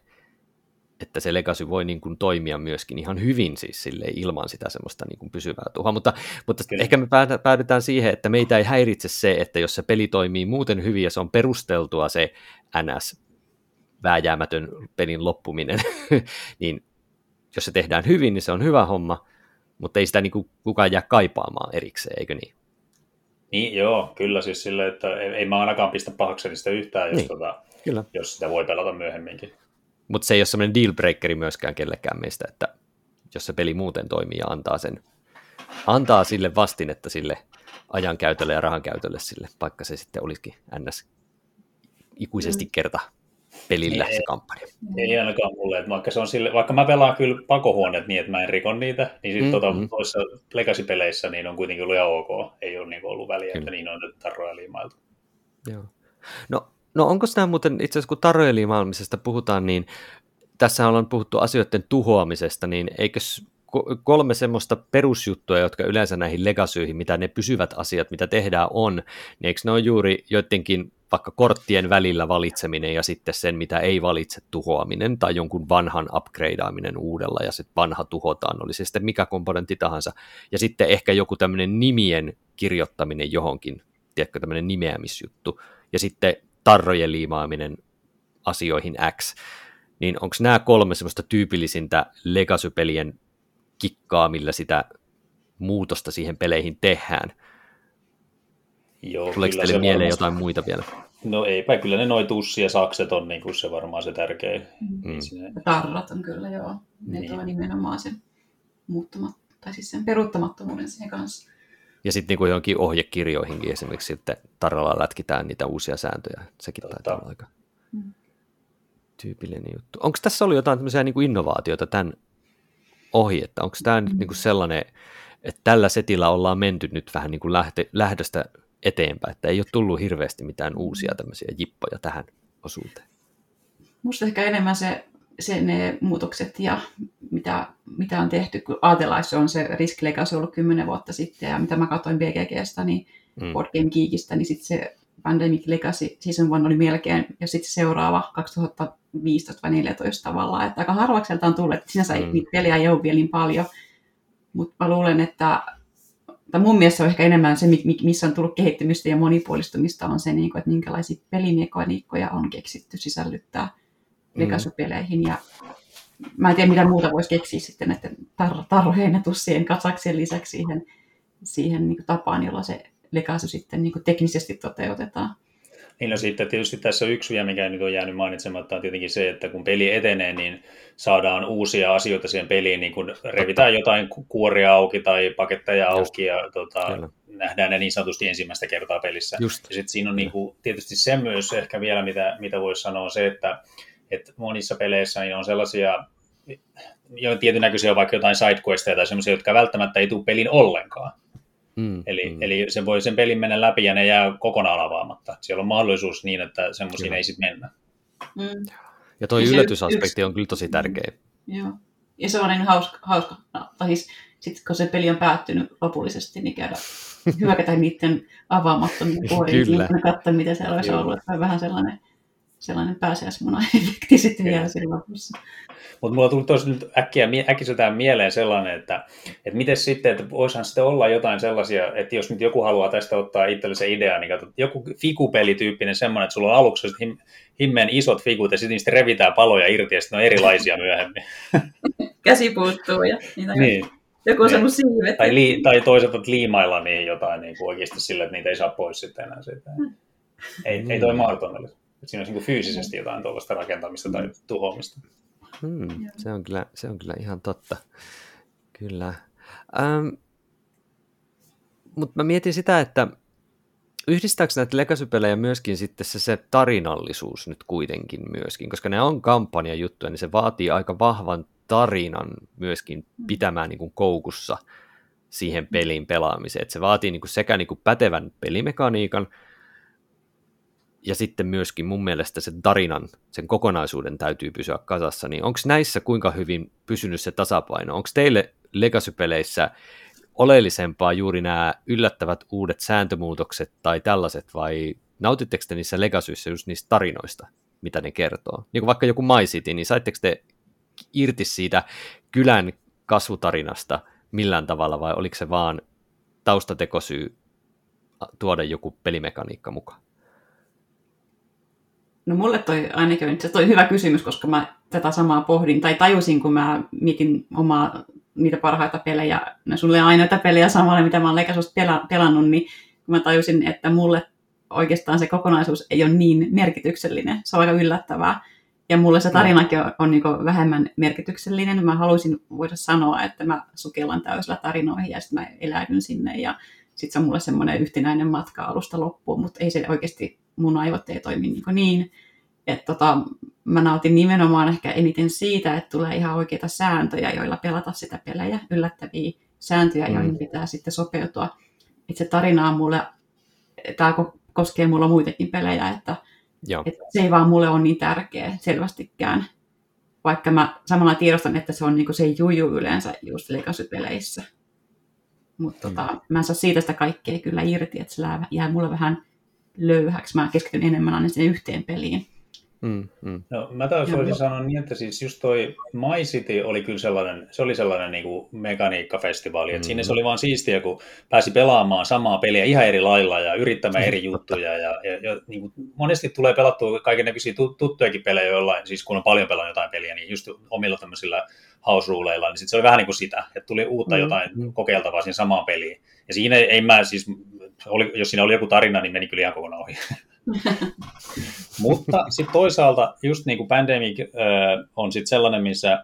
Että se legacy voi niin kuin toimia myöskin ihan hyvin siis sille ilman sitä semmoista niin kuin pysyvää tuhoa. Mutta, mutta ehkä me päädytään siihen, että meitä ei häiritse se, että jos se peli toimii muuten hyvin ja se on perusteltua se NS vääjäämätön pelin loppuminen, niin jos se tehdään hyvin, niin se on hyvä homma, mutta ei sitä niin kuin kukaan jää kaipaamaan erikseen, eikö niin? Niin, joo, kyllä siis silleen, että ei, ei mä ainakaan pistä pahakseni sitä yhtään, jos, niin, tota, kyllä. jos sitä voi pelata myöhemminkin. Mutta se ei ole semmoinen dealbreakeri myöskään kellekään meistä, että jos se peli muuten toimii ja antaa sen, antaa sille vastinetta sille ajankäytölle ja rahankäytölle sille, vaikka se sitten olisikin ns. ikuisesti mm. kerta pelillä ei, se kampanja. Ei ainakaan mulle, että vaikka, se on sille, vaikka mä pelaan kyllä pakohuoneet niin, että mä en rikon niitä, niin sitten mm, tota, mm. toissa Legacy-peleissä niin on kuitenkin ollut ihan ok. Ei ole niin ollut väliä, kyllä. että niin on nyt tarroja liimailtu. Joo. No, no onko tämä muuten, itse asiassa kun tarrojen liimaamisesta puhutaan, niin tässä ollaan puhuttu asioiden tuhoamisesta, niin eikös kolme semmoista perusjuttua, jotka yleensä näihin legasyihin, mitä ne pysyvät asiat, mitä tehdään on, niin eikö ne ole juuri joidenkin vaikka korttien välillä valitseminen ja sitten sen, mitä ei valitse tuhoaminen tai jonkun vanhan upgradeaaminen uudella ja sitten vanha tuhotaan, oli se sitten mikä komponentti tahansa. Ja sitten ehkä joku tämmöinen nimien kirjoittaminen johonkin, tiedätkö, tämmöinen nimeämisjuttu. Ja sitten tarrojen liimaaminen asioihin X. Niin onko nämä kolme semmoista tyypillisintä legacy-pelien kikkaa, millä sitä muutosta siihen peleihin tehdään? Joo, Tuleeko teille mieleen jotain muita vielä? No eipä, kyllä ne noin tussi ja sakset on niin kuin se varmaan se tärkein. Mm. Tarrat on kyllä, joo. Ne niin. tuo nimenomaan sen muuttumat, tai siis sen peruuttamattomuuden siihen kanssa. Ja sitten niin johonkin ohjekirjoihinkin esimerkiksi sitten tarralla lätkitään niitä uusia sääntöjä. Sekin Totta. taitaa olla aika mm. tyypillinen juttu. Onko tässä ollut jotain tämmöisiä niin kuin innovaatioita tämän ohi, että onko tämä mm. niin kuin sellainen, että tällä setillä ollaan menty nyt vähän niin kuin lähtö, lähdöstä eteenpäin, että ei ole tullut hirveästi mitään uusia tämmöisiä jippoja tähän osuuteen. Musta ehkä enemmän se, se ne muutokset ja mitä, mitä on tehty, kun ajatellaan, se on se Risk Legacy ollut kymmenen vuotta sitten ja mitä mä katsoin BGGstä, niin mm. Board Game Geekistä, niin sitten se Pandemic Legacy Season 1 oli melkein, ja sitten seuraava 2015 vai 2014 tavallaan, että aika harvakselta on tullut, että sinänsä mm. niitä peliä ei ole vielä niin paljon, mutta mä luulen, että tai mun mielestä on ehkä enemmän se, missä on tullut kehittymistä ja monipuolistumista, on se, niin että minkälaisia pelimekaniikkoja on keksitty sisällyttää Legacy-peleihin. Ja mä en tiedä, mitä muuta voisi keksiä sitten että tar- tarrojen ja tussien kasaksien lisäksi siihen, siihen niin tapaan, jolla se Legacy sitten niin teknisesti toteutetaan. Niin no sitten tietysti tässä yksi vielä, mikä nyt on jäänyt mainitsematta, on tietenkin se, että kun peli etenee, niin saadaan uusia asioita siihen peliin, niin kun revitään jotain kuoria auki tai paketteja auki ja tota, nähdään ne niin sanotusti ensimmäistä kertaa pelissä. Just. Ja sitten siinä on niin kuin, tietysti se myös ehkä vielä, mitä, mitä voisi sanoa, on se, että, että monissa peleissä niin on sellaisia jo tietyn näköisiä vaikka jotain sidequesteja tai sellaisia, jotka välttämättä ei tule pelin ollenkaan. Mm, eli, mm. eli se voi sen pelin mennä läpi ja ne jää kokonaan avaamatta. Siellä on mahdollisuus niin, että semmoisiin ei sitten mennä. Mm. Ja tuo yllätysaspekti on kyllä tosi tärkeä. Mm. Joo. Ja se on niin hauska, hauska no, tai siis sitten kun se peli on päättynyt lopullisesti, niin käydä hyökätä niiden avaamattomien puolin ja katsoa, mitä siellä olisi ollut. Että on vähän sellainen, sellainen pääsiäismuna-efekti sitten vielä siinä lopussa. Mutta mulla tuli tuossa nyt äkkiä, äkkiseltään mieleen sellainen, että, että miten sitten, että voisihan sitten olla jotain sellaisia, että jos nyt joku haluaa tästä ottaa itselle se idea, niin katsot, joku fikupelityyppinen semmoinen, että sulla on aluksi him, himmeen isot fikut ja sitten niistä revitään paloja irti ja sitten ne on erilaisia myöhemmin. Käsi puuttuu ja niitä niin. Joku on niin. saanut siivet. Tai, li, tai toisaalta liimailla niihin jotain niin kuin oikeasti sillä, että niitä ei saa pois sitten enää. Siitä. Hmm. Ei, ei toi mahdoton olisi. Siinä olisi niin fyysisesti jotain tuollaista rakentamista tai tuhoamista. Hmm, se, on kyllä, se on kyllä ihan totta. Kyllä. Ähm, Mutta mä mietin sitä, että yhdistääkö näitä legacy myöskin sitten se, se tarinallisuus nyt kuitenkin myöskin, koska ne on kampanjajuttuja, niin se vaatii aika vahvan tarinan myöskin mm. pitämään niin kuin koukussa siihen pelin pelaamiseen. Että se vaatii niin kuin sekä niin kuin pätevän pelimekaniikan, ja sitten myöskin mun mielestä sen tarinan, sen kokonaisuuden täytyy pysyä kasassa, niin onko näissä kuinka hyvin pysynyt se tasapaino? Onko teille Legacy-peleissä oleellisempaa juuri nämä yllättävät uudet sääntömuutokset tai tällaiset, vai nautitteko te niissä Legacyissa just niistä tarinoista, mitä ne kertoo? Niin kuin vaikka joku My City, niin saitteko te irti siitä kylän kasvutarinasta millään tavalla, vai oliko se vaan taustatekosyy tuoda joku pelimekaniikka mukaan? No mulle toi ainakin se toi hyvä kysymys, koska mä tätä samaa pohdin, tai tajusin, kun mä mietin omaa niitä parhaita pelejä, no sulle ainoita pelejä samalla, mitä mä oon Leikasusta pela, pelannut, niin kun mä tajusin, että mulle oikeastaan se kokonaisuus ei ole niin merkityksellinen. Se on aika yllättävää. Ja mulle se tarinakin on, on niin vähemmän merkityksellinen. Mä haluaisin voida sanoa, että mä sukellan täysillä tarinoihin ja sitten mä eläydyn sinne. Ja sitten se on mulle semmoinen yhtenäinen matka alusta loppuun, mutta ei se oikeasti mun aivot ei toimi niin, niin että tota, mä nautin nimenomaan ehkä eniten siitä, että tulee ihan oikeita sääntöjä, joilla pelata sitä pelejä, yllättäviä sääntöjä, mm. joihin pitää sitten sopeutua. Itse tarina on mulle, tämä koskee mulla muitakin pelejä, että, että se ei vaan mulle ole niin tärkeä selvästikään. Vaikka mä samalla tiedostan, että se on niinku se juju yleensä just legacy-peleissä. Mutta mm. tota, mä en saa siitä sitä kaikkea kyllä irti, että se jää mulle vähän löyhäksi. Mä keskityn enemmän aina siihen yhteen peliin. Mm, mm. No, mä taas voisin sanoa niin, että siis just toi My City oli kyllä sellainen, se oli sellainen niin kuin mekaniikkafestivaali, että mm. sinne se oli vaan siistiä, kun pääsi pelaamaan samaa peliä ihan eri lailla ja yrittämään eri juttuja ja, ja, ja niin kuin monesti tulee pelattua kaiken näköisiä tuttujakin pelejä jollain, siis kun on paljon pelannut jotain peliä, niin just omilla tämmöisillä house ruleilla, niin sit se oli vähän niin kuin sitä, että tuli uutta mm. jotain mm. kokeiltavaa siihen samaan peliin. Ja siinä ei mä siis, oli, jos siinä oli joku tarina, niin meni kyllä ihan kokonaan ohi. Mutta sitten toisaalta just niin kuin Pandemic äh, on sitten sellainen, missä,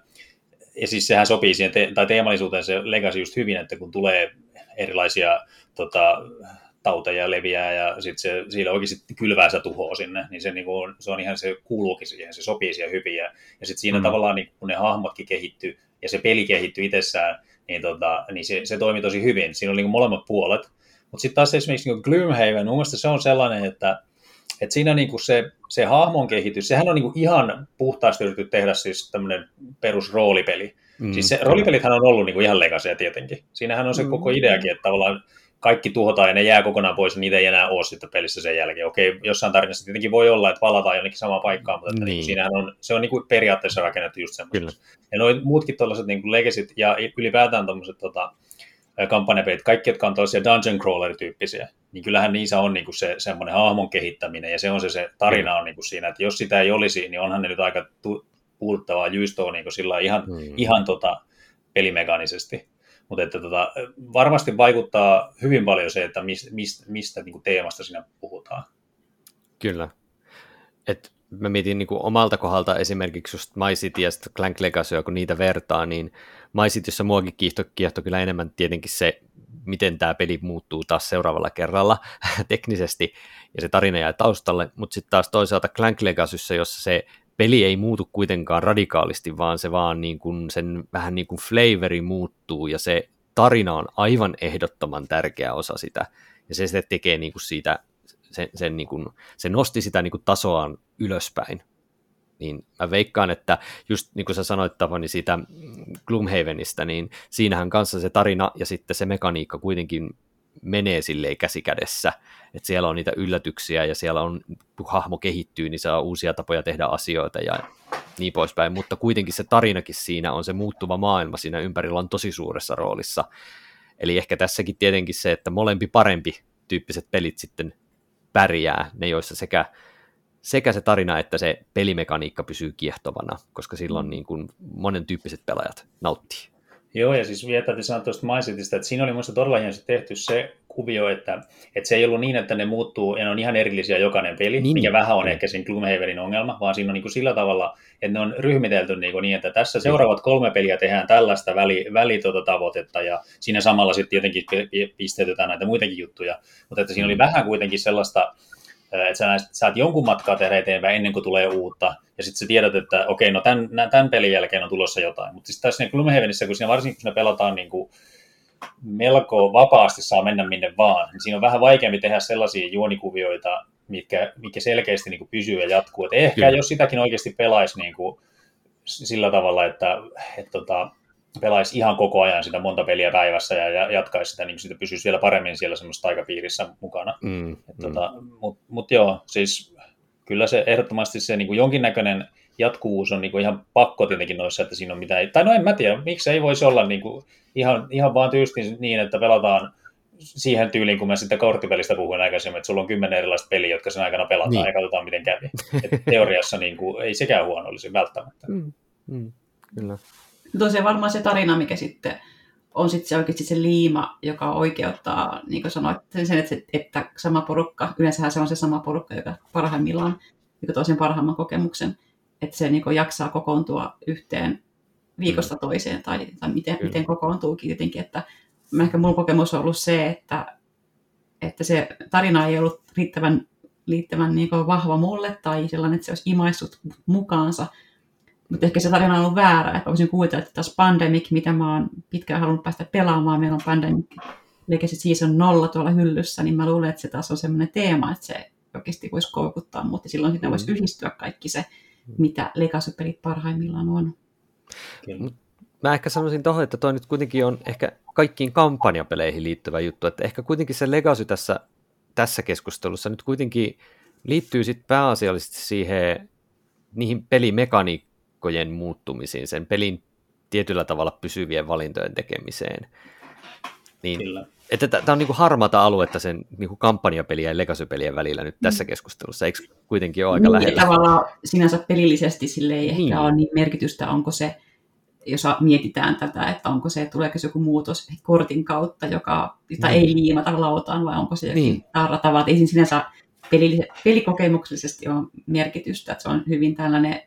ja siis sehän sopii siihen, te- tai teemallisuuteen se Legacy just hyvin, että kun tulee erilaisia tota, tauteja leviää ja sitten se, siellä oikeasti kylvää se tuhoa sinne, niin se, niin kuin, se on ihan se kuuluukin siihen, se sopii siihen hyvin. Ja, ja sitten siinä mm. tavallaan niin kun ne hahmotkin kehittyy ja se peli kehittyy itsessään, niin, tota, niin se, se toimi tosi hyvin. Siinä oli niin molemmat puolet. Mutta sitten taas esimerkiksi niin Gloomhaven, mun mielestä se on sellainen, että, että siinä niin kuin se, se hahmon kehitys, sehän on niin kuin ihan puhtaasti yritetty tehdä siis tämmöinen perusroolipeli. Mm, siis se, roolipelithän on ollut niin kuin ihan legasia tietenkin. Siinähän on se mm. koko ideakin, että tavallaan kaikki tuhotaan ja ne jää kokonaan pois, ja niitä ei enää ole sitten pelissä sen jälkeen. Okei, jossain tarinassa tietenkin voi olla, että palataan jonnekin samaan paikkaan, mutta niin. siinähän on, se on niin kuin periaatteessa rakennettu just semmoista. Ja noin muutkin tällaiset niin legacyt ja ylipäätään tämmöiset tota, kampanjapelit, kaikki, jotka on tällaisia dungeon crawler-tyyppisiä, niin kyllähän niissä on niin kuin se semmoinen hahmon kehittäminen, ja se on se, se tarina on niin kuin siinä, että jos sitä ei olisi, niin onhan ne nyt aika puhuttavaa jyystoa niin kuin sillä ihan, mm. ihan tota, pelimekaanisesti. Mutta että tota, varmasti vaikuttaa hyvin paljon se, että mis, mis, mistä niin kuin teemasta siinä puhutaan. Kyllä. Et mä mietin niin kuin omalta kohdalta esimerkiksi just My City ja Clank Legacy, kun niitä vertaa, niin My Cityssä muakin kiihto, kiihto kyllä enemmän tietenkin se, miten tämä peli muuttuu taas seuraavalla kerralla teknisesti, ja se tarina jää taustalle, mutta sitten taas toisaalta Clank Legacyssä, jossa se peli ei muutu kuitenkaan radikaalisti, vaan se vaan niin kuin sen vähän niin kuin flavori muuttuu ja se tarina on aivan ehdottoman tärkeä osa sitä. Ja se sitten tekee niin kuin siitä, sen, sen niin kuin, se nosti sitä niin kuin tasoaan ylöspäin. Niin mä veikkaan, että just niin kuin sä sanoit Tapani siitä Gloomhavenista, niin siinähän kanssa se tarina ja sitten se mekaniikka kuitenkin menee silleen käsikädessä, että siellä on niitä yllätyksiä ja siellä on, kun hahmo kehittyy, niin saa uusia tapoja tehdä asioita ja niin poispäin, mutta kuitenkin se tarinakin siinä on se muuttuva maailma siinä ympärillä on tosi suuressa roolissa. Eli ehkä tässäkin tietenkin se, että molempi parempi tyyppiset pelit sitten pärjää, ne joissa sekä, sekä se tarina että se pelimekaniikka pysyy kiehtovana, koska silloin mm. niin kuin monen tyyppiset pelaajat nauttii. Joo, ja siis vielä täytyy sanoa tuosta MyCitystä, että siinä oli minusta todella hienosti tehty se kuvio, että, että se ei ollut niin, että ne muuttuu ja ne on ihan erillisiä jokainen peli, niin, mikä vähän on niin. ehkä siinä Gloomhavenin ongelma, vaan siinä on niin kuin sillä tavalla, että ne on ryhmitelty niin, kuin niin että tässä seuraavat kolme peliä tehdään tällaista väli, väli tuota ja siinä samalla sitten tietenkin pisteytetään näitä muitakin juttuja, mutta että siinä oli mm. vähän kuitenkin sellaista, että sä saat jonkun matkaa tehdä eteenpäin ennen kuin tulee uutta, ja sitten sä tiedät, että okei, no tämän, tämän pelin jälkeen on tulossa jotain. Mutta sitten tässä Gloomhavenissä, kun siinä varsinkin kun ne pelataan niin kuin melko vapaasti saa mennä minne vaan, niin siinä on vähän vaikeampi tehdä sellaisia juonikuvioita, mitkä, mitkä selkeästi niin kuin pysyy ja jatkuu. Et ehkä Kyllä. jos sitäkin oikeasti pelaisi niin kuin sillä tavalla, että, että tota, pelaisi ihan koko ajan sitä monta peliä päivässä ja jatkaisi sitä, niin sitä pysyisi vielä paremmin siellä semmoista taikapiirissä mukana. Mm, mm. Tota, Mutta mut joo, siis kyllä se ehdottomasti se niin kuin jonkinnäköinen jatkuvuus on niin kuin ihan pakko tietenkin noissa, että siinä on mitään, tai no en mä tiedä, miksi ei voisi olla niin kuin ihan, ihan vaan tyysti niin, että pelataan siihen tyyliin, kun mä sitten korttipelistä puhuin aikaisemmin, että sulla on kymmenen erilaista peliä, jotka sen aikana pelataan niin. ja katsotaan, miten kävi. Et teoriassa niin kuin, ei sekään huono olisi välttämättä. Mm, mm, kyllä. Tosiaan varmaan se tarina, mikä sitten on sitten se oikeasti se liima, joka oikeuttaa, niin kuin sanoit, sen, että, että sama porukka, yleensähän se on se sama porukka, joka parhaimmillaan joka tuo sen parhaimman kokemuksen, että se niin kuin jaksaa kokoontua yhteen viikosta mm. toiseen tai, tai miten, miten kokoontuukin jotenkin, että ehkä mun kokemus on ollut se, että, että se tarina ei ollut riittävän, riittävän niin vahva mulle tai sellainen, että se olisi imaissut mukaansa, mutta ehkä se tarina on ollut väärä, että voisin kuvitella, että taas Pandemic, mitä mä oon pitkään halunnut päästä pelaamaan, meillä on Pandemic Legacy Season 0 tuolla hyllyssä, niin mä luulen, että se taas on semmoinen teema, että se oikeasti voisi koukuttaa, mutta silloin voisi mm. yhdistyä kaikki se, mitä Legacy-pelit parhaimmillaan on. Mä ehkä sanoisin tuohon, että toi nyt kuitenkin on ehkä kaikkiin kampanjapeleihin liittyvä juttu, että ehkä kuitenkin se Legacy tässä, tässä keskustelussa nyt kuitenkin liittyy sitten pääasiallisesti siihen niihin pelimekaniikkaan, paikkojen muuttumisiin, sen pelin tietyllä tavalla pysyvien valintojen tekemiseen. Niin, Kyllä. Että tämä on niinku harmata aluetta sen niinku kampanjapelien ja legacy-pelien välillä nyt tässä mm. keskustelussa, eikö kuitenkin ole aika niin, lähellä? Tavallaan sinänsä pelillisesti sille ei niin. ehkä ole niin merkitystä, onko se, jos mietitään tätä, että onko se, tuleeko se joku muutos kortin kautta, joka, jota niin. ei liimata lautaan, vai onko se jokin niin. tarra tavalla, ei siinä sinänsä peli, pelikokemuksellisesti on merkitystä, että se on hyvin tällainen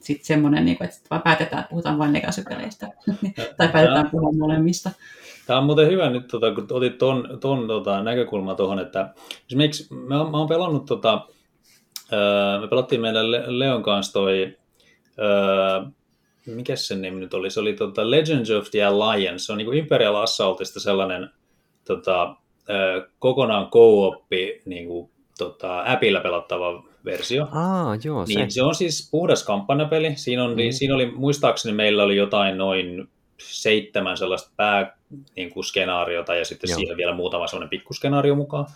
sitten semmoinen, niin kuin, että vaan päätetään, että puhutaan vain legacy-peleistä, tai päätetään puhua molemmista. Tämä on muuten hyvä nyt, tota, kun otit ton, ton tota, näkökulman tuohon, että esimerkiksi mä, mä oon pelannut, tota, öö, me pelattiin meidän Leon kanssa toi, öö, mikä se nimi nyt oli, se oli tota Legends of the Alliance, se on niin kuin Imperial Assaultista sellainen tota, öö, kokonaan co-oppi niin kuin, tota, appilla pelattava versio. Aa, joo, se. Niin, se on siis puhdas kampanjapeli. Siinä, on, mm. siinä oli, muistaakseni meillä oli jotain noin seitsemän sellaista pää niin kuin skenaariota ja sitten Joo. siihen vielä muutama sellainen pikkuskenaario mukaan.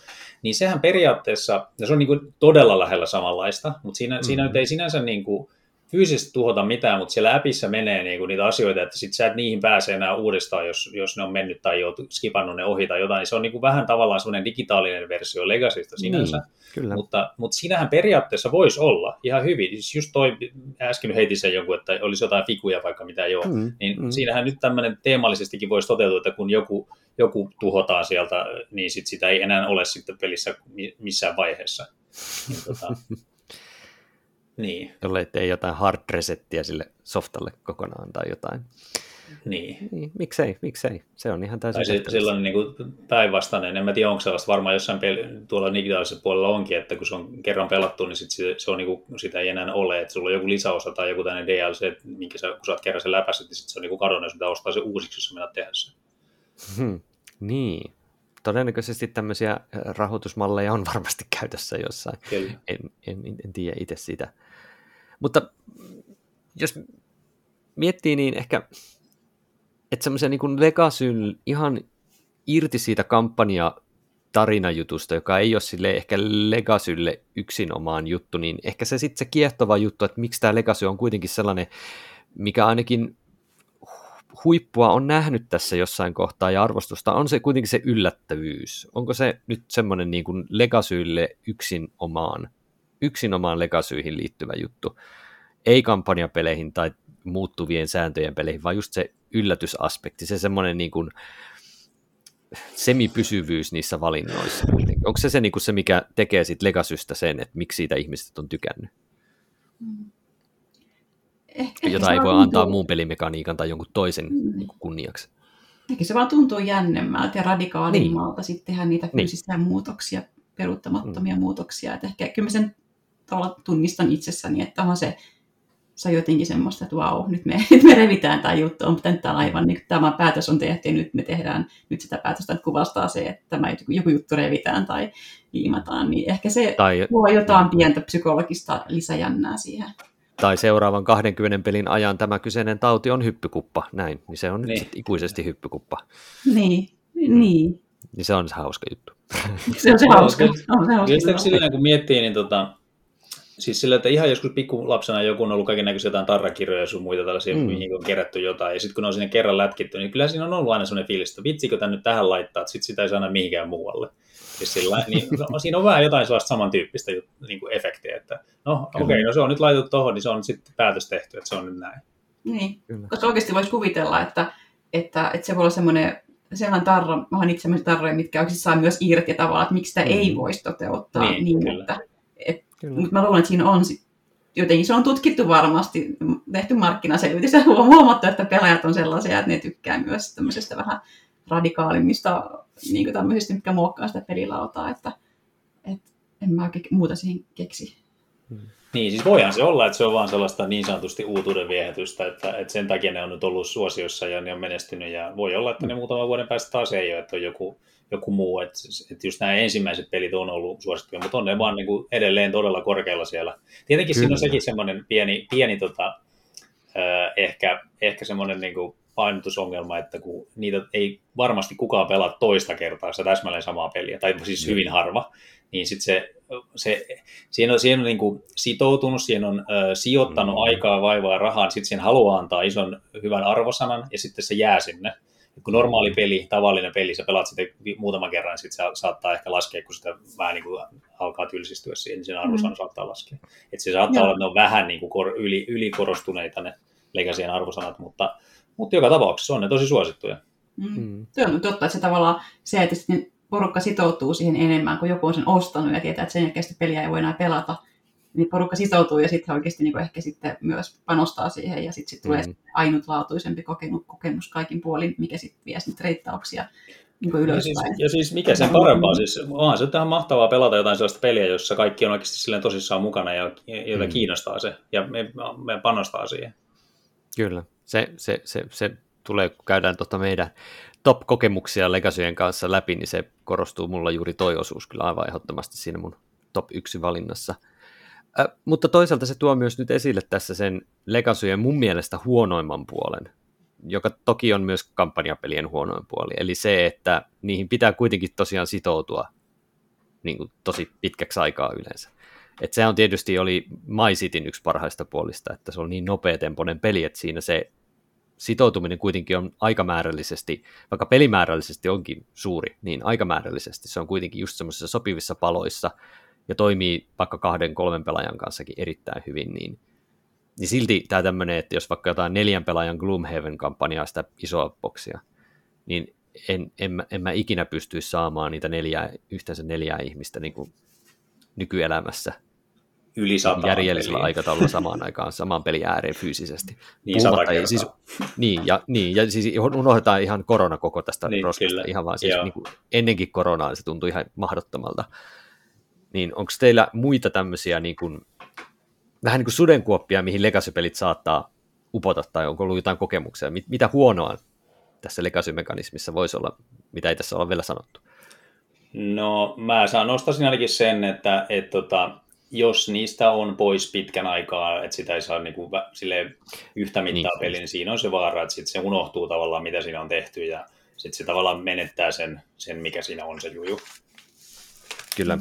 Niin sehän periaatteessa, ja se on niin kuin todella lähellä samanlaista, mutta siinä, mm. siinä nyt ei sinänsä niin kuin, fyysisesti tuhota mitään, mutta siellä appissa menee niinku niitä asioita, että sit sä et niihin pääse enää uudestaan, jos, jos ne on mennyt tai oot skipannut ne ohi tai jotain, niin se on niinku vähän tavallaan semmoinen digitaalinen versio Legacysta sinänsä. Niin, kyllä. Mutta, mutta siinähän periaatteessa voisi olla ihan hyvin. Siis just toi, äsken heitin sen joku, että olisi jotain fikuja vaikka mitä joo, mm, niin mm. siinähän nyt tämmöinen teemallisestikin voisi toteutua, että kun joku, joku tuhotaan sieltä, niin sit sitä ei enää ole sitten pelissä missään vaiheessa. Niin, tota, niin. Jolle tee jotain hard resettiä sille softalle kokonaan tai jotain. Niin. niin. Miksei, miksei. Se on ihan täysin Tai se, silloin niin kuin päinvastainen. En mä tiedä, onko sellaista varmaan jossain peli, tuolla digitaalisella puolella onkin, että kun se on kerran pelattu, niin sit se, se on niin kuin, sitä ei enää ole. Että sulla on joku lisäosa tai joku tämmöinen DLC, minkä sä, kun sä oot kerran sen läpäisyt, niin sit se on niin kuin kadonnut, jos pitää ostaa se uusiksi, jos sä menet tehdä sen. Hmm. Niin. Todennäköisesti tämmöisiä rahoitusmalleja on varmasti käytössä jossain. En, en, en tiedä itse sitä. Mutta jos miettii, niin ehkä, että semmoisen niin Legasyn ihan irti siitä kampanja tarinajutusta, joka ei ole sille ehkä Legasylle yksinomaan juttu, niin ehkä se sitten se kiehtova juttu, että miksi tämä Legacy on kuitenkin sellainen, mikä ainakin huippua on nähnyt tässä jossain kohtaa ja arvostusta, on se kuitenkin se yllättävyys. Onko se nyt semmoinen niin kuin Legasylle yksin omaan yksinomaan legasyihin liittyvä juttu. Ei kampanjapeleihin tai muuttuvien sääntöjen peleihin, vaan just se yllätysaspekti, se semmoinen niin kuin semipysyvyys niissä valinnoissa. Onko se se, niin kuin se mikä tekee siitä Legasystä sen, että miksi siitä ihmiset on tykännyt? Mm. Ehkä, Jota ei voi tuntuu... antaa muun pelimekaniikan tai jonkun toisen mm. niin kuin kunniaksi. Ehkä se vaan tuntuu jännemmältä ja radikaalimmalta niin. sitten tehdä niitä niin. fyysisiä muutoksia, peruuttamattomia mm. muutoksia. Että ehkä kyllä mä sen tavallaan tunnistan itsessäni, että on se, se on jotenkin semmoista, että vau, nyt me, nyt me revitään tämä juttu, on pitänyt tämä aivan, niin tämä päätös on tehty ja nyt me tehdään nyt sitä päätöstä, että kuvastaa se, että tämä joku juttu revitään tai liimataan, niin ehkä se tai, luo jotain pientä psykologista lisäjännää siihen. Tai seuraavan 20 pelin ajan tämä kyseinen tauti on hyppykuppa, näin, niin se on niin. nyt ikuisesti hyppykuppa. Niin, mm. niin. Niin se on se hauska juttu. se on se hauska. On se hauska. Silleen, kun miettii, niin tota, Siis sillä, että ihan joskus pikkulapsena joku on ollut kaiken näköisiä jotain tarrakirjoja ja sun muita tällaisia, mm. mihin on kerätty jotain. Ja sitten kun on sinne kerran lätkitty, niin kyllä siinä on ollut aina sellainen fiilis, että vitsikö tämän nyt tähän laittaa, että sitten sitä ei saa aina mihinkään muualle. Ja sillä, niin, no, siinä on vähän jotain sellaista samantyyppistä niin kuin efektiä, että no okei, okay, no se on nyt laitettu tuohon, niin se on sitten päätös tehty, että se on nyt näin. Niin, kyllä. koska oikeasti voisi kuvitella, että, että, että se voi olla semmoinen sellainen tarra, mä oon itse tarroja, mitkä oikeasti saa myös irti tavallaan, että miksi sitä mm. ei voisi toteuttaa niin, niin että, mutta mä luulen, että siinä on jotenkin se on tutkittu varmasti, tehty markkinaselvitys ja huomattu, että pelaajat on sellaisia, että ne tykkää myös tämmöisestä vähän radikaalimmista niin tämmöisistä, mitkä muokkaa sitä pelilautaa, että, että en mä oikein muuta siihen keksi. Hmm. Niin, siis voihan se olla, että se on vaan sellaista niin sanotusti uutuuden viehätystä, että, että sen takia ne on nyt ollut suosiossa ja ne on menestynyt ja voi olla, että ne hmm. muutaman vuoden päästä taas ei ole, että on joku joku muu. Että, että just nämä ensimmäiset pelit on ollut suosittuja, mutta on ne vaan niin kuin edelleen todella korkealla siellä. Tietenkin Kyllä. siinä on sekin semmoinen pieni, pieni tota, ehkä, ehkä semmoinen niin kuin painotusongelma, että kun niitä ei varmasti kukaan pelaa toista kertaa sitä täsmälleen samaa peliä, tai siis hyvin harva, niin sitten se, se, siihen on, siihen on niin kuin sitoutunut, siihen on ö, sijoittanut mm. aikaa, vaivaa ja rahaa, sitten siihen haluaa antaa ison hyvän arvosanan, ja sitten se jää sinne kun normaali peli, tavallinen peli, sä pelaat sitä muutaman kerran, niin sitten se saattaa ehkä laskea, kun sitä vähän niin kuin alkaa tylsistyä siihen, niin sen arvosana mm. saattaa laskea. Et se saattaa Joo. olla, että ne on vähän niin kuin kor, yli, ylikorostuneita ne legacyjen arvosanat, mutta, mutta joka tapauksessa on ne tosi suosittuja. Mm. Mm. Tuo on totta, että se tavallaan se, että sitten porukka sitoutuu siihen enemmän, kun joku on sen ostanut ja tietää, että sen jälkeen sitä peliä ei voi enää pelata, niin porukka sitoutuu ja sitten oikeasti niin ehkä sitten myös panostaa siihen ja sitten sit tulee mm. ainutlaatuisempi kokemus, kokemus kaikin puolin, mikä sitten vie sitten reittauksia niin ylöspäin. Ja siis, ja siis mikä sen parempaa, siis onhan se tähän mahtavaa pelata jotain sellaista peliä, jossa kaikki on oikeasti silleen tosissaan mukana ja joita mm. kiinnostaa se ja me, me panostaa siihen. Kyllä, se, se, se, se tulee, kun käydään tuota meidän top-kokemuksia Legacyjen kanssa läpi, niin se korostuu mulla juuri toi osuus kyllä aivan ehdottomasti siinä mun top 1 valinnassa. Äh, mutta toisaalta se tuo myös nyt esille tässä sen Legacyjen mun mielestä huonoimman puolen, joka toki on myös kampanjapelien huonoin puoli. Eli se, että niihin pitää kuitenkin tosiaan sitoutua niin kuin tosi pitkäksi aikaa yleensä. Et sehän on tietysti oli My Cityn yksi parhaista puolista, että se on niin nopeatempoinen peli, että siinä se sitoutuminen kuitenkin on aikamäärällisesti, vaikka pelimäärällisesti onkin suuri, niin aikamäärällisesti se on kuitenkin just semmoisissa sopivissa paloissa ja toimii vaikka kahden, kolmen pelaajan kanssakin erittäin hyvin, niin, niin silti tämä tämmöinen, että jos vaikka jotain neljän pelaajan Gloomhaven-kampanjaa, sitä isoa boksia, niin en, en, en mä ikinä pystyisi saamaan niitä neljää, yhteensä neljää ihmistä niin kuin nykyelämässä yli sata järjellisellä peliä. aikataululla samaan aikaan saman pelin ääreen fyysisesti. Niin, sata kertaa. Siis, niin, ja, niin, ja siis unohdetaan ihan korona koko tästä niin, roskasta, ihan vaan siis niin kuin ennenkin koronaa se tuntui ihan mahdottomalta. Niin onko teillä muita tämmöisiä niin kuin, vähän niin kuin sudenkuoppia, mihin legacy-pelit saattaa upota, tai onko ollut jotain kokemuksia? Mit, mitä huonoa tässä legacy-mekanismissa voisi olla, mitä ei tässä ole vielä sanottu? No mä saan nostaisin ainakin sen, että et, tota, jos niistä on pois pitkän aikaa, että sitä ei saa niinku, sille yhtä mittaa niin. peliä, niin siinä on se vaara, että sit se unohtuu tavallaan, mitä siinä on tehty, ja sitten se tavallaan menettää sen, sen, mikä siinä on se juju. Kyllä.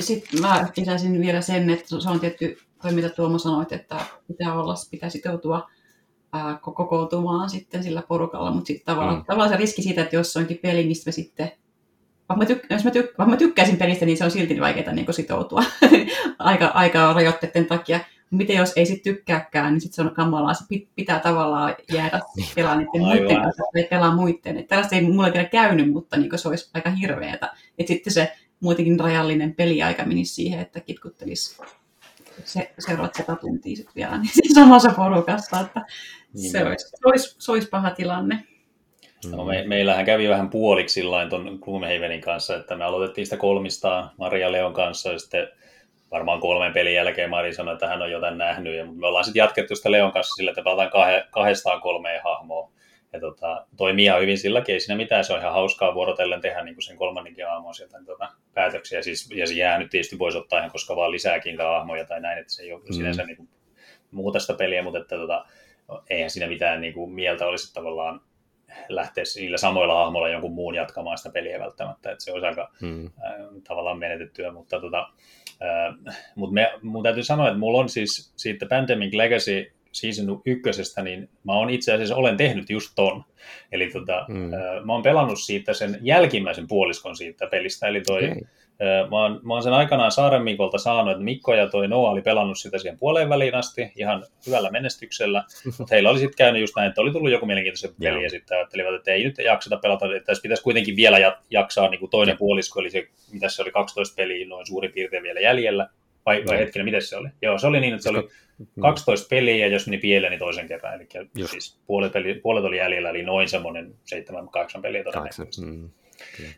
Sitten mä lisäisin vielä sen, että se on tietty, toi mitä Tuomo sanoit, että pitää olla, pitää sitoutua ää, kokoutumaan sitten sillä porukalla, mutta sitten tavallaan, mm. tavallaan se riski siitä, että jos onkin peli, mistä me sitten vaikka mä, tyk- jos mä, tyk- vaikka mä tykkäisin pelistä, niin se on silti vaikeaa niin sitoutua aika, aika rajoitteiden takia. Miten jos ei sitten tykkääkään, niin sitten se on kamalaa. Se pitää tavallaan jäädä niin. pelaa niiden muiden kanssa, ei pelaa muiden. Että tällaista ei mulle vielä käynyt, mutta niin se olisi aika hirveätä. Että sitten se muutenkin rajallinen peliaika menisi siihen, että kitkuttelisi se, seuraavat sata tuntia sitten vielä niin samassa porukassa. Että niin se, olisi, se, olisi, se olisi paha tilanne. No, me, meillähän kävi vähän puoliksi tuon Gloomhavenin kanssa, että me aloitettiin sitä kolmista Maria Leon kanssa ja sitten varmaan kolmen pelin jälkeen Mari sanoi, että hän on jotain nähnyt. Ja, mutta me ollaan sitten jatkettu sitä Leon kanssa sillä, että pelataan kah- kahdestaan kolmeen hahmoa. Ja tota, toimii ihan hyvin silläkin, ei siinä mitään, se on ihan hauskaa vuorotellen tehdä niin kuin sen kolmannenkin aamuun sieltä niin tota, päätöksiä. Siis, ja se jää nyt tietysti voisi ottaa ihan koska vaan lisääkin hahmoja tai näin, että se ei ole mm. sinänsä niin kuin, muuta sitä peliä, mutta että, tota, eihän siinä mitään niin kuin, mieltä olisi tavallaan lähteä niillä samoilla hahmoilla jonkun muun jatkamaan sitä peliä välttämättä, että se olisi aika hmm. äh, tavallaan menetettyä, mutta tota, äh, mut me, mun täytyy sanoa, että mulla on siis siitä Pandemic Legacy season ykkösestä, niin mä oon itse asiassa olen tehnyt just ton. Eli tota, äh, mä oon pelannut siitä sen jälkimmäisen puoliskon siitä pelistä, eli toi okay Mä oon, mä oon sen aikanaan Saaren Mikolta saanut, että Mikko ja toi Noa oli pelannut sitä siihen puoleen väliin asti ihan hyvällä menestyksellä, mutta heillä oli sitten käynyt just näin, että oli tullut joku mielenkiintoinen peli ja sitten ajattelivat, että ei nyt jakseta pelata, että tässä pitäisi kuitenkin vielä jaksaa niin kuin toinen puolisko, eli se, mitä se oli, 12 peliä noin suurin piirtein vielä jäljellä, vai, vai hetkinen, miten se oli? Joo, se oli niin, että se oli 12 peliä ja jos meni pieleen, niin toisen kerran, eli siis puolet, peli, puolet oli jäljellä, eli noin semmoinen 7-8 peliä todennäköisesti. Mm.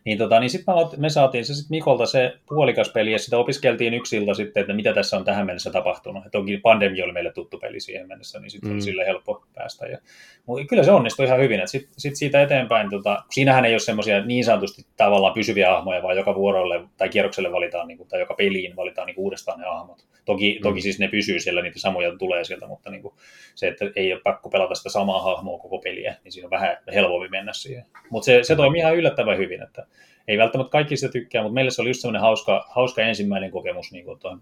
Niin, tota, niin sitten me saatiin se sit Mikolta se puolikas peli, ja sitä opiskeltiin yksi ilta sitten, että mitä tässä on tähän mennessä tapahtunut. Et onkin pandemia oli meille tuttu peli siihen mennessä, niin sitten mm. oli sille helppo päästä. Ja, mutta kyllä se onnistui ihan hyvin. Sitten sit siitä eteenpäin, tota, siinähän ei ole semmoisia niin sanotusti tavallaan pysyviä hahmoja, vaan joka vuorolle tai kierrokselle valitaan, niin kuin, tai joka peliin valitaan niin kuin uudestaan ne hahmot. Toki, mm. toki siis ne pysyy siellä, niitä samoja tulee sieltä, mutta niin kuin, se, että ei ole pakko pelata sitä samaa hahmoa koko peliä, niin siinä on vähän helpompi mennä siihen. Mutta se, se toimii ihan yllättävän hyvin, että ei välttämättä kaikki sitä tykkää, mutta meille se oli just semmoinen hauska, hauska ensimmäinen kokemus niin kuin tuon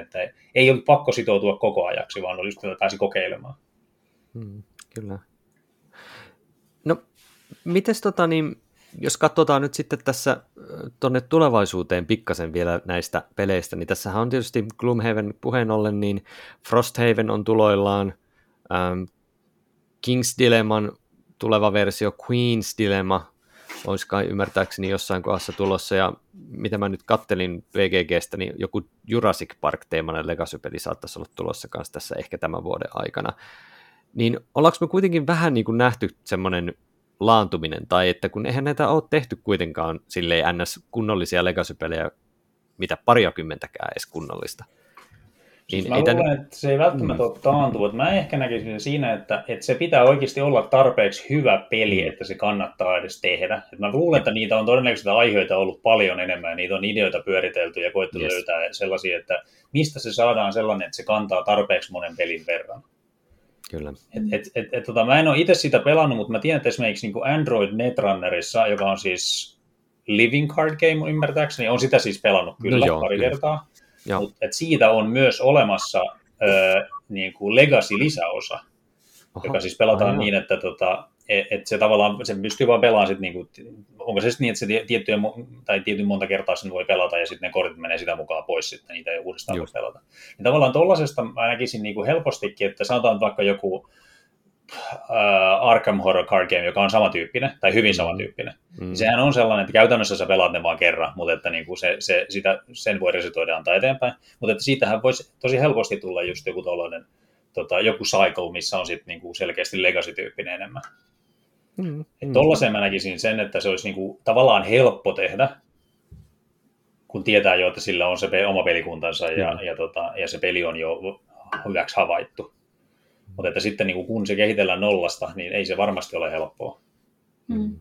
että ei ollut pakko sitoutua koko ajaksi, vaan oli just, että pääsi kokeilemaan. Hmm, kyllä. No, mites tota niin, jos katsotaan nyt sitten tässä tuonne tulevaisuuteen pikkasen vielä näistä peleistä, niin tässähän on tietysti Gloomhaven puheen ollen, niin Frosthaven on tuloillaan, ähm, King's Dilemman tuleva versio, Queen's Dilemma, olisi kai ymmärtääkseni jossain kohdassa tulossa, ja mitä mä nyt kattelin VGGstä, niin joku Jurassic Park-teemainen Legacy-peli saattaisi olla tulossa kanssa tässä ehkä tämän vuoden aikana. Niin ollaanko me kuitenkin vähän niin kuin nähty semmoinen laantuminen, tai että kun eihän näitä ole tehty kuitenkaan silleen ns. kunnollisia Legacy-pelejä, mitä pariakymmentäkään edes kunnollista. Siis niin mä luulen, tämän... että se ei välttämättä mm. ole taantunut. Mä ehkä näkisin sen siinä, että, että se pitää oikeasti olla tarpeeksi hyvä peli, mm. että se kannattaa edes tehdä. Et mä luulen, että niitä on todennäköisesti aiheita ollut paljon enemmän, ja niitä on ideoita pyöritelty ja koettu yes. löytää sellaisia, että mistä se saadaan sellainen, että se kantaa tarpeeksi monen pelin verran. Kyllä. Et, et, et, et, tota, mä en ole itse sitä pelannut, mutta mä tiedän, että esimerkiksi niin Android Netrunnerissa, joka on siis Living Card Game ymmärtääkseni, on sitä siis pelannut kyllä no joo, pari kyllä. kertaa. Mutta siitä on myös olemassa ö, niin kuin Legacy-lisäosa, Oho, joka siis pelataan aivan. niin, että tota, et, et se tavallaan, se pystyy vaan pelaamaan sit niinku, onko se niin, että se tiettyjä, tai tietyn monta kertaa sen voi pelata ja sitten ne kortit menee sitä mukaan pois sitten, niitä ei uudestaan Just. voi pelata. Ja tavallaan tuollaisesta mä näkisin niinku helpostikin, että sanotaan vaikka joku uh, Arkham Horror Card Game, joka on samantyyppinen, tai hyvin mm. samantyyppinen. Mm. Niin sehän on sellainen, että käytännössä sä pelaat ne vaan kerran, mutta että niin kuin se, se, sitä, sen voi resetoida antaa eteenpäin. Mutta että siitähän voisi tosi helposti tulla just joku tollainen, tota, joku cycle, missä on sitten niin kuin selkeästi legacy-tyyppinen enemmän. Mm. Tuollaiseen mä näkisin sen, että se olisi niin kuin, tavallaan helppo tehdä, kun tietää jo, että sillä on se oma pelikuntansa ja, mm. ja, tota, ja se peli on jo hyväksi havaittu. Mutta että sitten niin kun se kehitellään nollasta, niin ei se varmasti ole helppoa. Mm.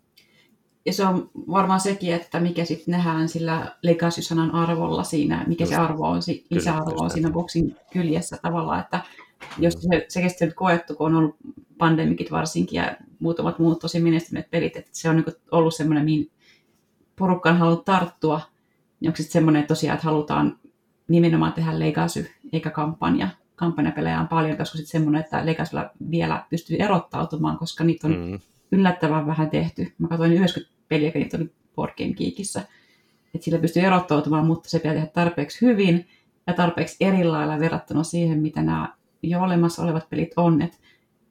Ja se on varmaan sekin, että mikä sitten nähdään sillä legacy-sanan arvolla siinä, mikä just, se arvo on, lisäarvo on siinä boksin kyljessä tavallaan, että jos se, se kesti nyt koettu, kun on ollut pandemikit varsinkin ja muutamat muut tosi menestyneet pelit, että se on niin ollut semmoinen, mihin porukka on halunnut tarttua, niin onko sitten semmoinen että tosiaan, että halutaan nimenomaan tehdä legacy eikä kampanja, kampanjapelejä on paljon, koska sitten semmoinen, että Legacylla vielä pystyy erottautumaan, koska niitä on mm. yllättävän vähän tehty. Mä katsoin 90 peliä, niitä oli Board Game Geekissä. Että sillä pystyy erottautumaan, mutta se pitää tehdä tarpeeksi hyvin ja tarpeeksi eri lailla verrattuna siihen, mitä nämä jo olemassa olevat pelit on. Et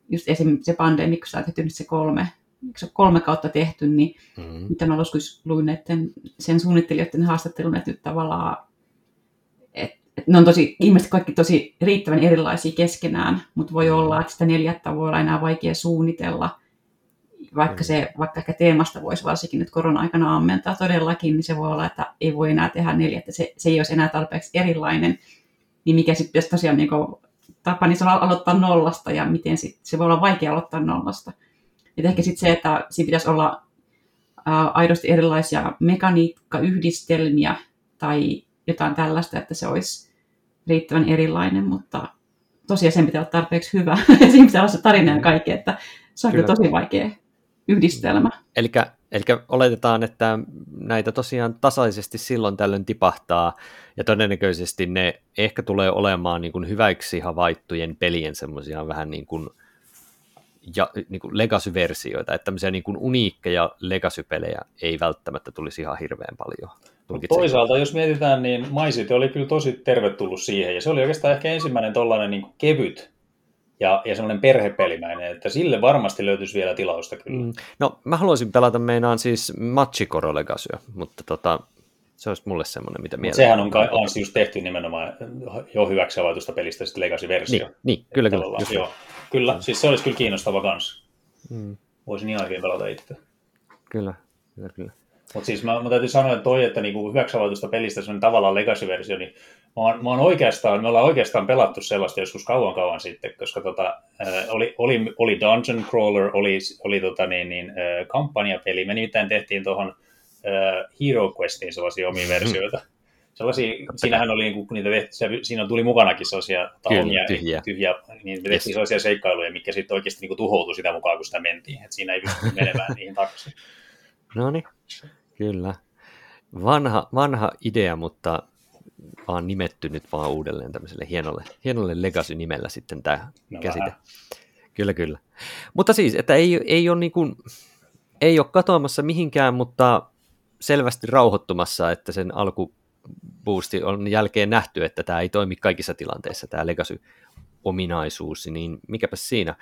just esimerkiksi se pandemia, kun sä tehty se kolme, se on kolme kautta tehty, niin mm-hmm. mitä mä joskus luin näiden, sen suunnittelijoiden haastattelun, että nyt tavallaan ne on tosi, ilmeisesti kaikki tosi riittävän erilaisia keskenään, mutta voi olla, että sitä neljättä voi olla enää vaikea suunnitella, vaikka, se, vaikka ehkä teemasta voisi varsinkin nyt korona-aikana ammentaa todellakin, niin se voi olla, että ei voi enää tehdä neljättä, se, se ei olisi enää tarpeeksi erilainen, niin mikä sitten pitäisi tosiaan niin kuin, tapa niin se on aloittaa nollasta ja miten sit, se voi olla vaikea aloittaa nollasta. Et ehkä sitten se, että siinä pitäisi olla ää, aidosti erilaisia mekaniikkayhdistelmiä tai jotain tällaista, että se olisi riittävän erilainen, mutta tosiaan sen pitää olla tarpeeksi hyvä. siinä pitää olla se tarina ja mm. kaikki, että se on kyllä tosi vaikea yhdistelmä. Eli, eli oletetaan, että näitä tosiaan tasaisesti silloin tällöin tipahtaa, ja todennäköisesti ne ehkä tulee olemaan niin kuin hyväksi havaittujen pelien semmoisia vähän niin kuin, ja, niin kuin legacy-versioita, että tämmöisiä niin kuin uniikkeja legacy-pelejä ei välttämättä tulisi ihan hirveän paljon. Toisaalta, jos mietitään, niin Maisit oli kyllä tosi tervetullut siihen, ja se oli oikeastaan ehkä ensimmäinen tollainen niin kevyt ja, ja semmoinen perhepelimäinen, että sille varmasti löytyisi vielä tilausta kyllä. Mm. No, mä haluaisin pelata meinaan siis Machikoro Legacyä, mutta tota, se olisi mulle semmoinen, mitä mieltä. Sehän on, kai, on just tehty nimenomaan jo hyväksi havaitusta pelistä sitten Legacy-versio. Niin, niin kyllä, kyllä. Just joo, kyllä, mm. siis se olisi kyllä kiinnostava kans. Mm. Voisin ihan hyvin pelata itse. Kyllä, kyllä, kyllä. Mutta siis mä, mä täytyy sanoa, että toi, että niinku hyväksi pelistä se on tavallaan legacy-versio, niin mä oon, mä oon oikeastaan, me ollaan oikeastaan pelattu sellaista joskus kauan kauan sitten, koska tota, äh, oli, oli, oli Dungeon Crawler, oli, oli tota niin, niin, äh, kampanjapeli, me nimittäin tehtiin tuohon äh, Hero Questiin sellaisia omia versioita. Sellaisia, siinähän oli, niin niitä tehti, se, siinä tuli mukanakin sellaisia Kyllä, omia, tyhjiä. tyhjiä, niin me tehtiin yes. sellaisia seikkailuja, mitkä sitten oikeasti niin tuhoutui sitä mukaan, kun sitä mentiin, että siinä ei pysty menemään niihin takaisin. No niin. Kyllä. Vanha, vanha idea, mutta vaan nimetty nyt vaan uudelleen tämmöiselle hienolle, hienolle legacy-nimellä sitten tämä no käsite. Vähän. Kyllä, kyllä. Mutta siis, että ei, ei ole niin kuin, ei ole katoamassa mihinkään, mutta selvästi rauhoittumassa, että sen alkuboosti on jälkeen nähty, että tämä ei toimi kaikissa tilanteissa, tämä legacy-ominaisuus, niin mikäpä siinä.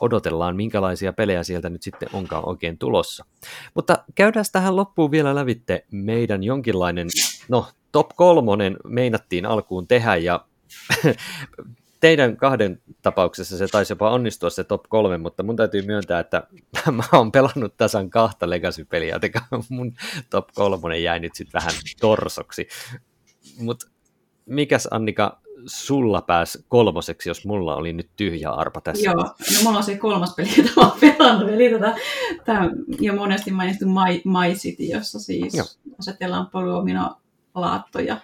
Odotellaan, minkälaisia pelejä sieltä nyt sitten onkaan oikein tulossa. Mutta käydään tähän loppuun vielä lävitte meidän jonkinlainen, no top kolmonen meinattiin alkuun tehdä ja teidän kahden tapauksessa se taisi jopa onnistua se top kolme, mutta mun täytyy myöntää, että mä oon pelannut tasan kahta Legacy-peliä, joten mun top kolmonen jäi nyt sitten vähän torsoksi. Mutta mikäs Annika sulla pääsi kolmoseksi, jos mulla oli nyt tyhjä arpa tässä? Joo, no mulla on se kolmas peli, jota mä oon pelannut, eli tota, tämä jo monesti mainittu My, My City, jossa siis Joo. asetellaan poluomino laattoja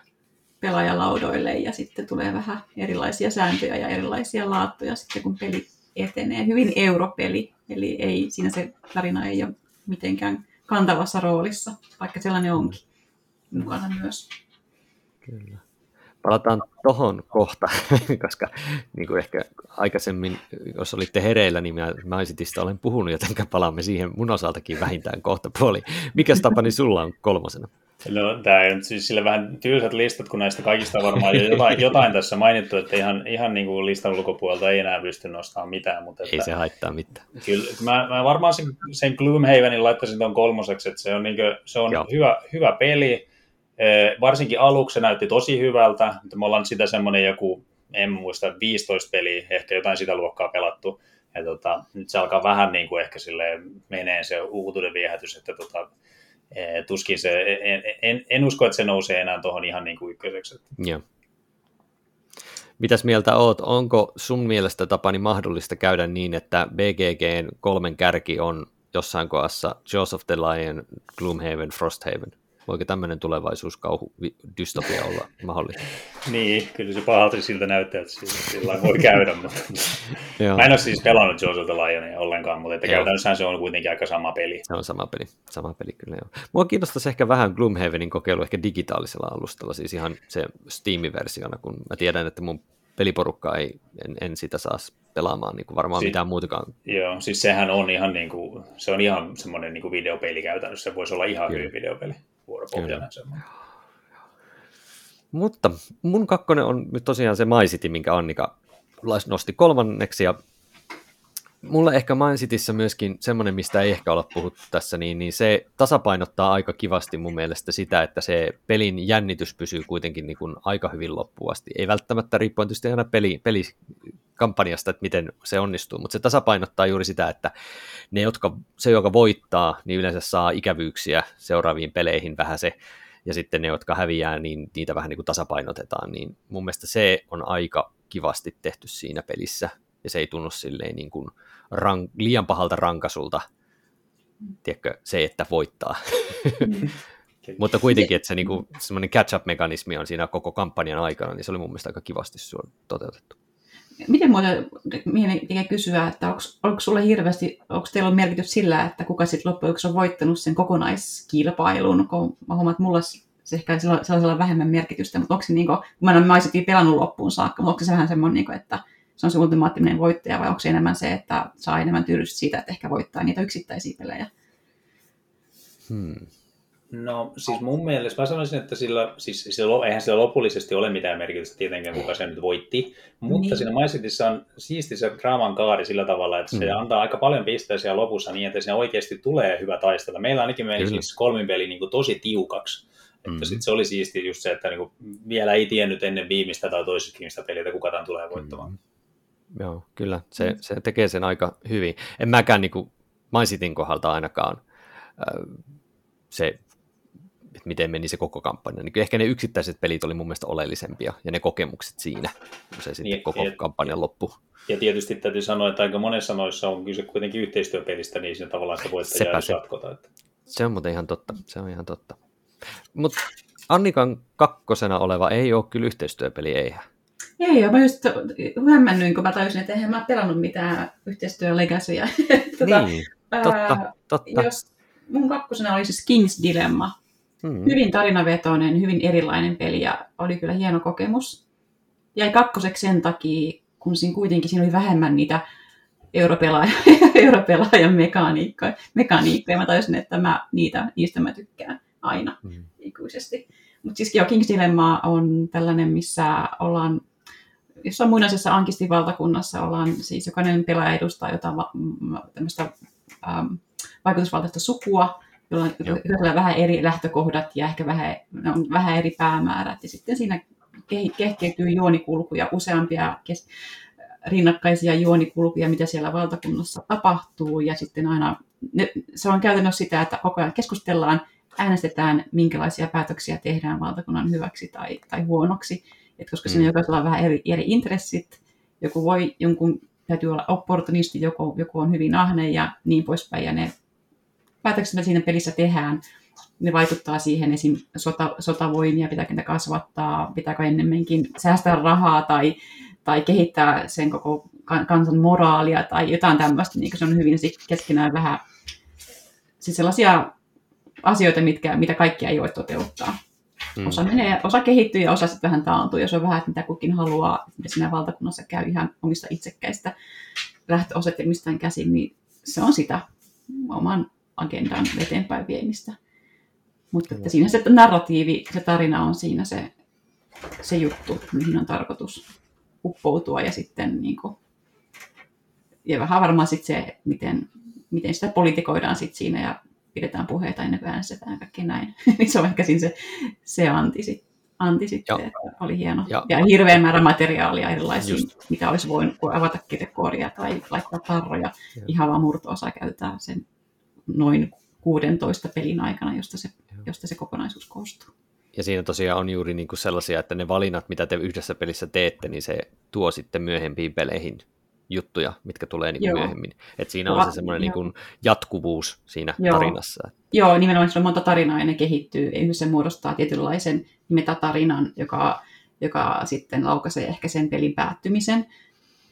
pelaajalaudoille ja sitten tulee vähän erilaisia sääntöjä ja erilaisia laattoja sitten kun peli etenee. Hyvin europeli, eli ei, siinä se tarina ei ole mitenkään kantavassa roolissa, vaikka sellainen onkin mukana myös. Kyllä. Palataan tohon kohta, koska niin kuin ehkä aikaisemmin, jos olitte hereillä, niin mä Maisitista olen puhunut, joten palaamme siihen mun osaltakin vähintään kohta puoli. Mikäs Tapani sulla on kolmosena? No, tämä on siis sille vähän tylsät listat, kun näistä kaikista varmaan jo jotain, jotain tässä mainittu, että ihan, ihan niin kuin listan ulkopuolelta ei enää pysty nostamaan mitään. Mutta että, ei se haittaa mitään. Kyllä, mä, mä varmaan sen, sen Gloomhavenin laittaisin tuon kolmoseksi, että se on, niin kuin, se on hyvä, hyvä peli. E, varsinkin aluksi se näytti tosi hyvältä, mutta me ollaan sitä semmoinen joku, en muista, 15 peliä, ehkä jotain sitä luokkaa pelattu. Ja tota, nyt se alkaa vähän niin kuin ehkä silleen menee se uutuuden viehätys, että tota, Eh, tuskin se, en, en, en usko, että se nousee enää tuohon ihan niin kuin ykköseksi. Joo. Mitäs mieltä oot? Onko sun mielestä Tapani mahdollista käydä niin, että BGGn kolmen kärki on jossain kohdassa Jaws of the Lion, Gloomhaven, Frosthaven? Voiko tämmöinen tulevaisuuskauhu dystopia olla mahdollista? niin, kyllä se pahalta siltä näyttää, että sillä voi käydä, mutta mä en ole siis pelannut Jaws of the Lionia ollenkaan, mutta että käytännössä se on kuitenkin aika sama peli. Se on sama peli, sama peli kyllä joo. Mua kiinnostaisi ehkä vähän Gloomhavenin kokeilu ehkä digitaalisella alustalla, siis ihan se Steam-versiona, kun mä tiedän, että mun peliporukka ei, en, en sitä saa pelaamaan niin kuin varmaan si- mitään muutakaan. Joo, siis sehän on ihan, niin kuin, se on ihan semmoinen niin kuin videopeli käytännössä, se voisi olla ihan Kyllä. hyvin videopeli vuoropohjainen semmoinen. Mutta mun kakkonen on nyt tosiaan se My City, minkä Annika nosti kolmanneksi, ja mulle ehkä Mind Cityssä myöskin semmoinen, mistä ei ehkä olla puhuttu tässä, niin, niin se tasapainottaa aika kivasti mun mielestä sitä, että se pelin jännitys pysyy kuitenkin niin kuin aika hyvin loppuun asti. Ei välttämättä riippuen tietysti aina peli, pelikampanjasta, että miten se onnistuu, mutta se tasapainottaa juuri sitä, että ne, jotka, se, joka voittaa, niin yleensä saa ikävyyksiä seuraaviin peleihin vähän se, ja sitten ne, jotka häviää, niin niitä vähän niin kuin tasapainotetaan, niin mun mielestä se on aika kivasti tehty siinä pelissä, ja se ei tunnu silleen niin kuin rank, liian pahalta rankasulta, tiedätkö, se, että voittaa. Mm. Mutta kuitenkin, että se niinku, semmoinen catch-up-mekanismi on siinä koko kampanjan aikana, niin se oli mun mielestä aika kivasti toteutettu. Miten muuten mihin kysyä, että onko, onko sulle hirveästi, onko teillä on merkitys sillä, että kuka sitten loppujen on voittanut sen kokonaiskilpailun, kun mä huomaan, että mulla se ehkä sellaisella vähemmän merkitystä, mutta onko se niin kuin, kun mä en ole pelannut loppuun saakka, mutta onko se vähän semmoinen, niin kuin, että se on se ultimaattinen voittaja, vai onko se enemmän se, että saa enemmän tyydystä siitä, että ehkä voittaa niitä yksittäisiä pelejä? Hmm. No siis mun mielestä mä sanoisin, että sillä, siis sillä, eihän sillä lopullisesti ole mitään merkitystä tietenkään, kuka sen nyt voitti, mutta niin. siinä MyCityssä on siisti se draaman kaari sillä tavalla, että se mm. antaa aika paljon pisteisiä lopussa niin, että siinä oikeasti tulee hyvä taistella. Meillä ainakin meni siis kolmin peli niin kuin tosi tiukaksi. Että mm. sit se oli siisti just se, että niin kuin vielä ei tiennyt ennen viimeistä tai toisesta peliä, kuka tämän tulee voittamaan. Mm. Joo, kyllä. Se, mm. se tekee sen aika hyvin. En mäkään niin kuin MyCityn kohdalta ainakaan äh, se, että miten meni se koko kampanja. Niin ehkä ne yksittäiset pelit oli mun mielestä oleellisempia, ja ne kokemukset siinä, kun se sitten niin, koko ja, kampanjan loppu. Ja tietysti täytyy sanoa, että aika monessa noissa on kyse kuitenkin yhteistyöpelistä, niin siinä tavallaan sitä voittajaa ei jatkota. Että... Se on muuten ihan totta, se on ihan totta. Mutta Annikan kakkosena oleva ei ole kyllä yhteistyöpeli, eihän. Ei, mä just hämmennyin, kun mä tajusin, että eihän mä pelannut mitään yhteistyölegasyjä. tota, niin, totta, ää, totta. Jos mun kakkosena oli siis King's Dilemma. Hmm. Hyvin tarinavetoinen, hyvin erilainen peli ja oli kyllä hieno kokemus. Jäi kakkoseksi sen takia, kun siinä kuitenkin siinä oli vähemmän niitä europelaajan, europelaajan mekaniikkoja. mekaniikkoja. Mä tajusin, että mä, niitä, niistä mä tykkään aina hmm. ikuisesti. Mutta siis joo, King's Dilemma on tällainen, missä ollaan jossain muinaisessa Ankistin valtakunnassa ollaan, siis jokainen pelaaja edustaa jotain va- tämmöistä ähm, vaikutusvaltaista sukua, jolla on vähän eri lähtökohdat ja ehkä vähän, on vähän eri päämäärät. Ja sitten siinä kehkeytyy juonikulkuja, useampia kes- rinnakkaisia juonikulkuja, mitä siellä valtakunnassa tapahtuu. Ja sitten aina, ne, se on käytännössä sitä, että koko ajan keskustellaan, äänestetään, minkälaisia päätöksiä tehdään valtakunnan hyväksi tai, tai huonoksi. Et koska mm. siinä jokaisella on vähän eri, eri intressit, joku voi, jonkun täytyy olla opportunisti, joku, joku on hyvin ahne ja niin poispäin. Ja ne päätökset, mitä siinä pelissä tehdään, ne vaikuttaa siihen esim. Sota, sotavoimia, pitääkö niitä kasvattaa, pitääkö ennemminkin säästää rahaa tai, tai kehittää sen koko kansan moraalia tai jotain tämmöistä, niin se on hyvin keskenään vähän siis sellaisia asioita, mitkä, mitä kaikkia ei voi toteuttaa. Mm. Osa, menee, osa kehittyy ja osa sitten vähän taantuu, ja se on vähän, että mitä kukin haluaa, mitä siinä valtakunnassa käy ihan omista itsekkäistä lähtöosettimistään käsin, niin se on sitä oman agendan eteenpäin viemistä. Mutta että siinä se narratiivi, se tarina on siinä se, se juttu, mihin on tarkoitus uppoutua ja sitten niin kuin, ja vähän varmaan sitten se, miten, miten sitä politikoidaan sit siinä ja pidetään puheita ennen kuin äänestetään ja kaikki näin. Niin se on ehkä siinä se, se anti, sit, anti sitten, että oli hieno. Ja, ja hirveän määrä materiaalia erilaisia, Just. mitä olisi voinut avata kirjekooria tai laittaa tarroja. Ja. Ihan vaan murto-osa käytetään sen noin 16 pelin aikana, josta se, josta se kokonaisuus koostuu. Ja siinä tosiaan on juuri niin kuin sellaisia, että ne valinnat, mitä te yhdessä pelissä teette, niin se tuo sitten myöhempiin peleihin juttuja, mitkä tulee niin kuin myöhemmin. Et siinä on se semmoinen niin kuin jatkuvuus siinä Joo. tarinassa. Joo, nimenomaan sillä on monta tarinaa ja ne kehittyy. Yhdessä muodostaa tietynlaisen metatarinan, joka, joka sitten laukaisee ehkä sen pelin päättymisen.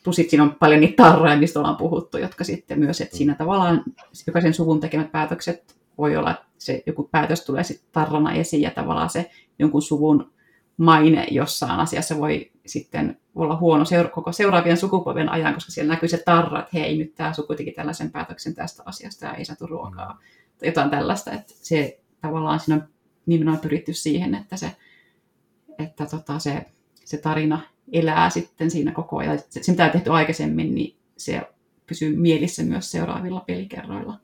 Plus siinä on paljon niitä tarroja, mistä ollaan puhuttu, jotka sitten myös, että siinä tavallaan jokaisen suvun tekemät päätökset voi olla, että se joku päätös tulee sitten tarrana esiin ja tavallaan se jonkun suvun maine jossain asiassa voi sitten olla huono seura- koko seuraavien sukupolven ajan, koska siellä näkyy se tarra, että hei, nyt tämä suku teki tällaisen päätöksen tästä asiasta ja ei saatu ruokaa. Tai jotain tällaista, että se tavallaan siinä on nimenomaan pyritty siihen, että se, että tota, se, se tarina elää sitten siinä koko ajan. Se, se, mitä on tehty aikaisemmin, niin se pysyy mielissä myös seuraavilla pelikerroilla.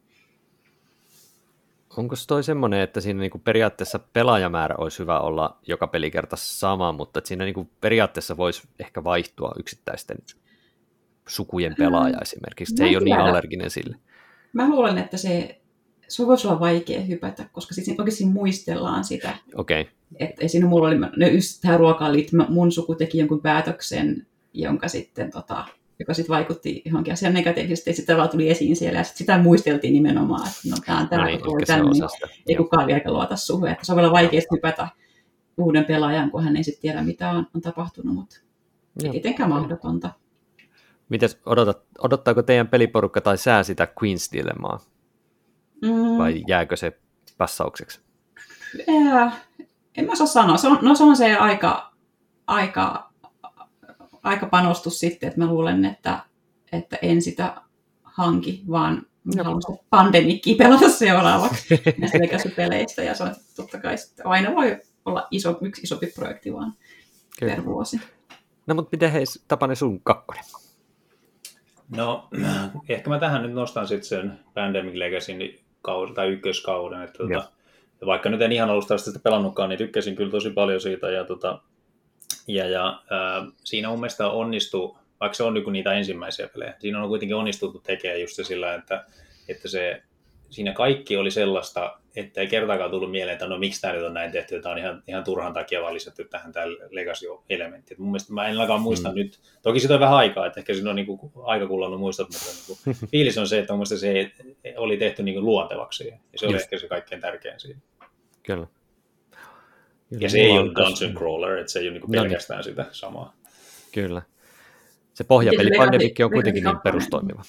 Onko toi semmoinen, että siinä niinku periaatteessa pelaajamäärä olisi hyvä olla joka pelikerta sama, mutta että siinä niinku periaatteessa voisi ehkä vaihtua yksittäisten sukujen pelaaja esimerkiksi. Se ei ole niin allerginen sille. Mä luulen, että se, se voisi olla vaikea hypätä, koska siis oikeasti muistellaan sitä. Okei. Okay. Että ei siinä mulla oli, ne just tähän ruokaan liittyen, mun suku teki jonkun päätöksen, jonka sitten tota, joka sitten vaikutti johonkin asiaan negatiivisesti, ja sitten vaan tuli esiin siellä, ja sit sitä muisteltiin nimenomaan, että no tämä on tämä, no niin, kun tänne, niin ei kukaan vielä luota suhun, että se on vielä vaikea hypätä uuden pelaajan, kun hän ei sitten tiedä, mitä on, on tapahtunut, mutta ei tietenkään mahdotonta. Mites, odotat, odottaako teidän peliporukka tai sää sitä Queen's Dilemmaa? Mm. Vai jääkö se passaukseksi? Ja, en mä osaa sanoa. Se on, no se on se aika, aika aika panostus sitten, että mä luulen, että, että en sitä hanki, vaan mä haluan sitä pandemikkiä pelata seuraavaksi näistä Legacy-peleistä, ja se on totta kai sitten, aina voi olla iso, yksi isompi projekti vaan Kyllä. per vuosi. No mutta miten hei Tapani sun kakkonen? No ehkä mä tähän nyt nostan sitten sen Pandemic Legacyn kauden, tai ykköskauden, että tuota, vaikka nyt en ihan alusta sitä pelannutkaan, niin tykkäsin kyllä tosi paljon siitä, ja tota, ja, ja äh, siinä mun mielestä onnistuu, vaikka se on niin niitä ensimmäisiä pelejä, siinä on kuitenkin onnistuttu tekemään just se sillä, että, että se, siinä kaikki oli sellaista, että ei kertaakaan tullut mieleen, että no miksi tämä nyt on näin tehty, että tämä on ihan, ihan turhan takia vaan lisätty tähän tämä legacy-elementti. Et mun mielestä mä en ainakaan muista mm. nyt, toki siitä on vähän aikaa, että ehkä siinä on niin kuin aika kullannut muistot, mutta niin kuin, fiilis on se, että mun mielestä se oli tehty niin kuin luontevaksi, ja se oli Just. ehkä se kaikkein tärkein siinä. Kyllä. Ja se ei ole Dungeon Crawler, että se ei ole niinku pelkästään no niin. sitä samaa. Kyllä. Se pohjapeli Pandemic on kuitenkin niin perustoimiva.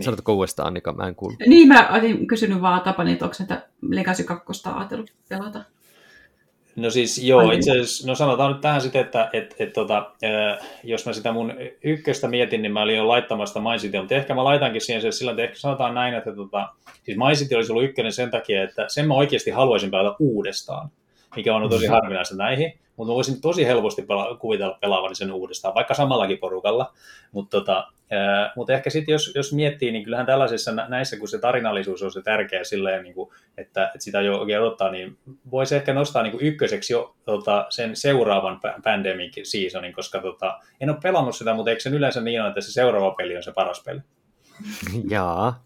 Niin. Sanotko uudestaan, Annika? Mä en kuulu. Niin, mä olin kysynyt vaan Tapani, että onko että Legacy 2 ajatellut pelata? No siis joo, itse asiassa, no sanotaan nyt tähän sitten, että et, et, tota, jos mä sitä mun ykköstä mietin, niin mä olin jo laittamasta My mutta ehkä mä laitankin siihen sillä, että ehkä sanotaan näin, että tota, siis My City olisi ollut ykkönen sen takia, että sen mä oikeasti haluaisin pelata uudestaan. Mikä on tosi harvinaista näihin, mutta voisin tosi helposti pela- kuvitella pelaavani sen uudestaan, vaikka samallakin porukalla. Mutta tota, mutta ehkä sitten jos, jos miettii, niin kyllähän tällaisissa näissä, kun se tarinallisuus on se tärkeä silleen, niin kuin, että, että sitä jo oikein odottaa, niin voisi ehkä nostaa niin kuin ykköseksi jo tota, sen seuraavan Pandemic Seasonin, koska tota, en ole pelannut sitä, mutta eikö sen yleensä niin ole, että se seuraava peli on se paras peli? Jaa,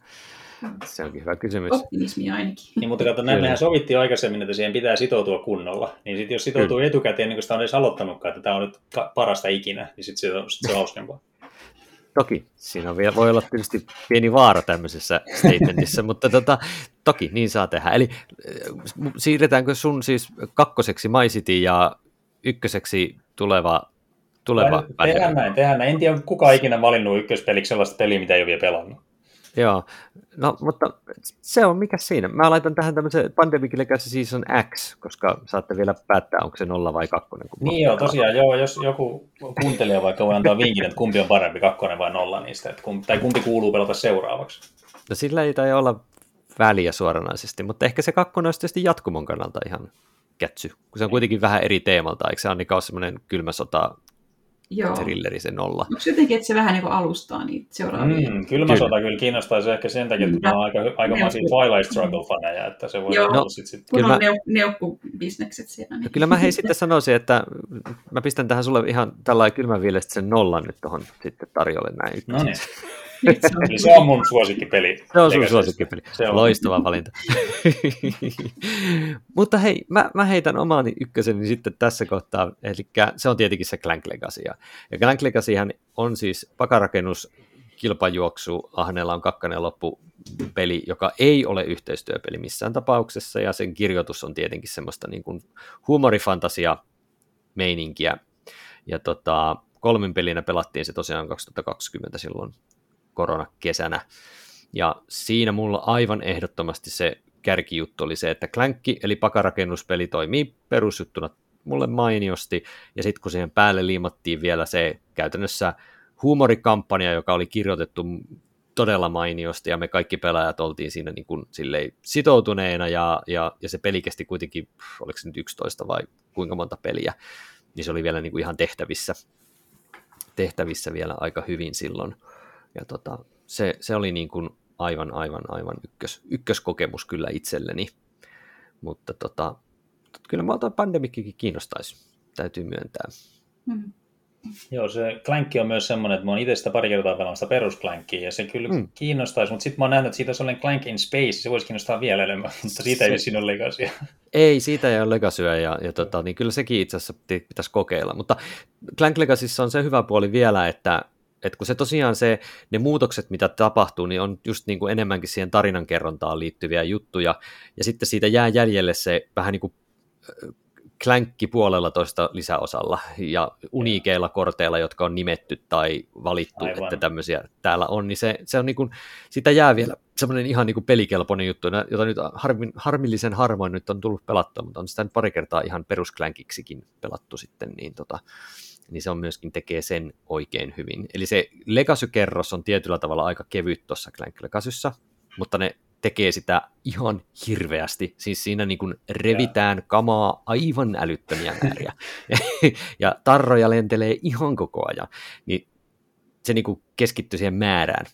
se onkin hyvä kysymys. Optimismi ainakin. Niin, mutta kato, näin mehän sovittiin aikaisemmin, että siihen pitää sitoutua kunnolla. Niin sitten jos sitoutuu Kyllä. etukäteen, niin kun sitä on edes aloittanutkaan, että tämä on nyt parasta ikinä, niin sitten se, sit se on hauskempaa. Toki, siinä on vielä, voi olla tietysti pieni vaara tämmöisessä statementissa, mutta tota, toki niin saa tehdä. Eli äh, siirretäänkö sun siis kakkoseksi My City ja ykköseksi tuleva tuleva Tehdään näin, tehdään näin. En tiedä, kuka ikinä valinnut ykköspeliksi sellaista peliä, mitä ei ole vielä pelannut. Joo, no mutta se on mikä siinä. Mä laitan tähän tämmöisen Pandemic Legacy Season X, koska saatte vielä päättää, onko se nolla vai kakkonen. Niin joo, tosiaan joo, jos joku kuuntelija vaikka voi antaa vinkin, että kumpi on parempi, kakkonen vai nolla niistä, että kumpi, tai kumpi kuuluu pelata seuraavaksi. No sillä ei tai olla väliä suoranaisesti, mutta ehkä se kakkonen olisi tietysti jatkumon kannalta ihan kätsy, kun se on kuitenkin vähän eri teemalta, eikö se Annika ole semmoinen kylmä sota Joo. thrilleri se nolla. Onko jotenkin, että se vähän niin alustaa niitä seuraavia? Mm, kylmä kyllä. sota kyllä kiinnostaisi ehkä sen takia, että mm. on aika, aika maisia Twilight Struggle-faneja, että se voi olla sitten... Sit... Kyllä mä... neuk- neukkubisnekset siellä. Niin. No, kyllä mä hei sitten sanoisin, että mä pistän tähän sulle ihan tällainen kylmän viilestä sen nollan nyt tuohon sitten tarjolle näin. No niin. Se on mun suosikkipeli. Se on sun suosikkipeli. Se on. Loistava valinta. Mutta hei, mä, mä heitän omaani ykköseni sitten tässä kohtaa, eli se on tietenkin se Clank Legacy. Ja Clank Legacyhän on siis pakarakennus, kilpajuoksu, Ahneella on kakkanen loppu peli, joka ei ole yhteistyöpeli missään tapauksessa, ja sen kirjoitus on tietenkin semmoista niin kuin huumorifantasia meininkiä. Ja tota, kolmin pelinä pelattiin se tosiaan 2020 silloin koronakesänä. Ja siinä mulla aivan ehdottomasti se kärkijuttu oli se, että Clankki eli pakarakennuspeli toimii perusjuttuna mulle mainiosti, ja sitten kun siihen päälle liimattiin vielä se käytännössä huumorikampanja, joka oli kirjoitettu todella mainiosti, ja me kaikki pelaajat oltiin siinä niin kuin sitoutuneena, ja, ja, ja se peli kesti kuitenkin, oliko se nyt 11 vai kuinka monta peliä, niin se oli vielä niin kuin ihan tehtävissä, tehtävissä vielä aika hyvin silloin ja tota, se, se oli niin kuin aivan, aivan, aivan ykkös, ykköskokemus kyllä itselleni. Mutta tota, kyllä mä tuo pandemikkikin kiinnostaisi, täytyy myöntää. Mm. Joo, se Clankki on myös semmoinen, että mä oon itse sitä pari kertaa pelannut perusklänkkiä, ja se kyllä mm. kiinnostaisi, mutta sitten mä oon nähnyt, että siitä on sellainen Clank in Space, se voisi kiinnostaa vielä enemmän, mutta siitä se... ei siinä ole legasia. Ei, siitä ei ole legasyä, ja, ja tota, niin kyllä sekin itse asiassa pitäisi kokeilla, mutta Clank Legacyssa on se hyvä puoli vielä, että että kun se tosiaan se, ne muutokset, mitä tapahtuu, niin on just niin kuin enemmänkin siihen tarinankerrontaan liittyviä juttuja, ja sitten siitä jää jäljelle se vähän niin kuin klänkki puolella toista lisäosalla ja uniikeilla korteilla, jotka on nimetty tai valittu, Aivan. että tämmöisiä täällä on, niin se, se on niin kuin, sitä jää vielä semmoinen ihan niin kuin pelikelpoinen juttu, jota nyt harmi, harmillisen harvoin nyt on tullut pelattua, mutta on sitä nyt pari kertaa ihan perusklänkiksikin pelattu sitten, niin tota, niin se on myöskin tekee sen oikein hyvin. Eli se Legacy-kerros on tietyllä tavalla aika kevyt tuossa Clank Legacyssa, mutta ne tekee sitä ihan hirveästi. Siis siinä niin kuin revitään kamaa aivan älyttömiä määriä. ja tarroja lentelee ihan koko ajan. Niin se niin kuin keskittyy siihen määrään.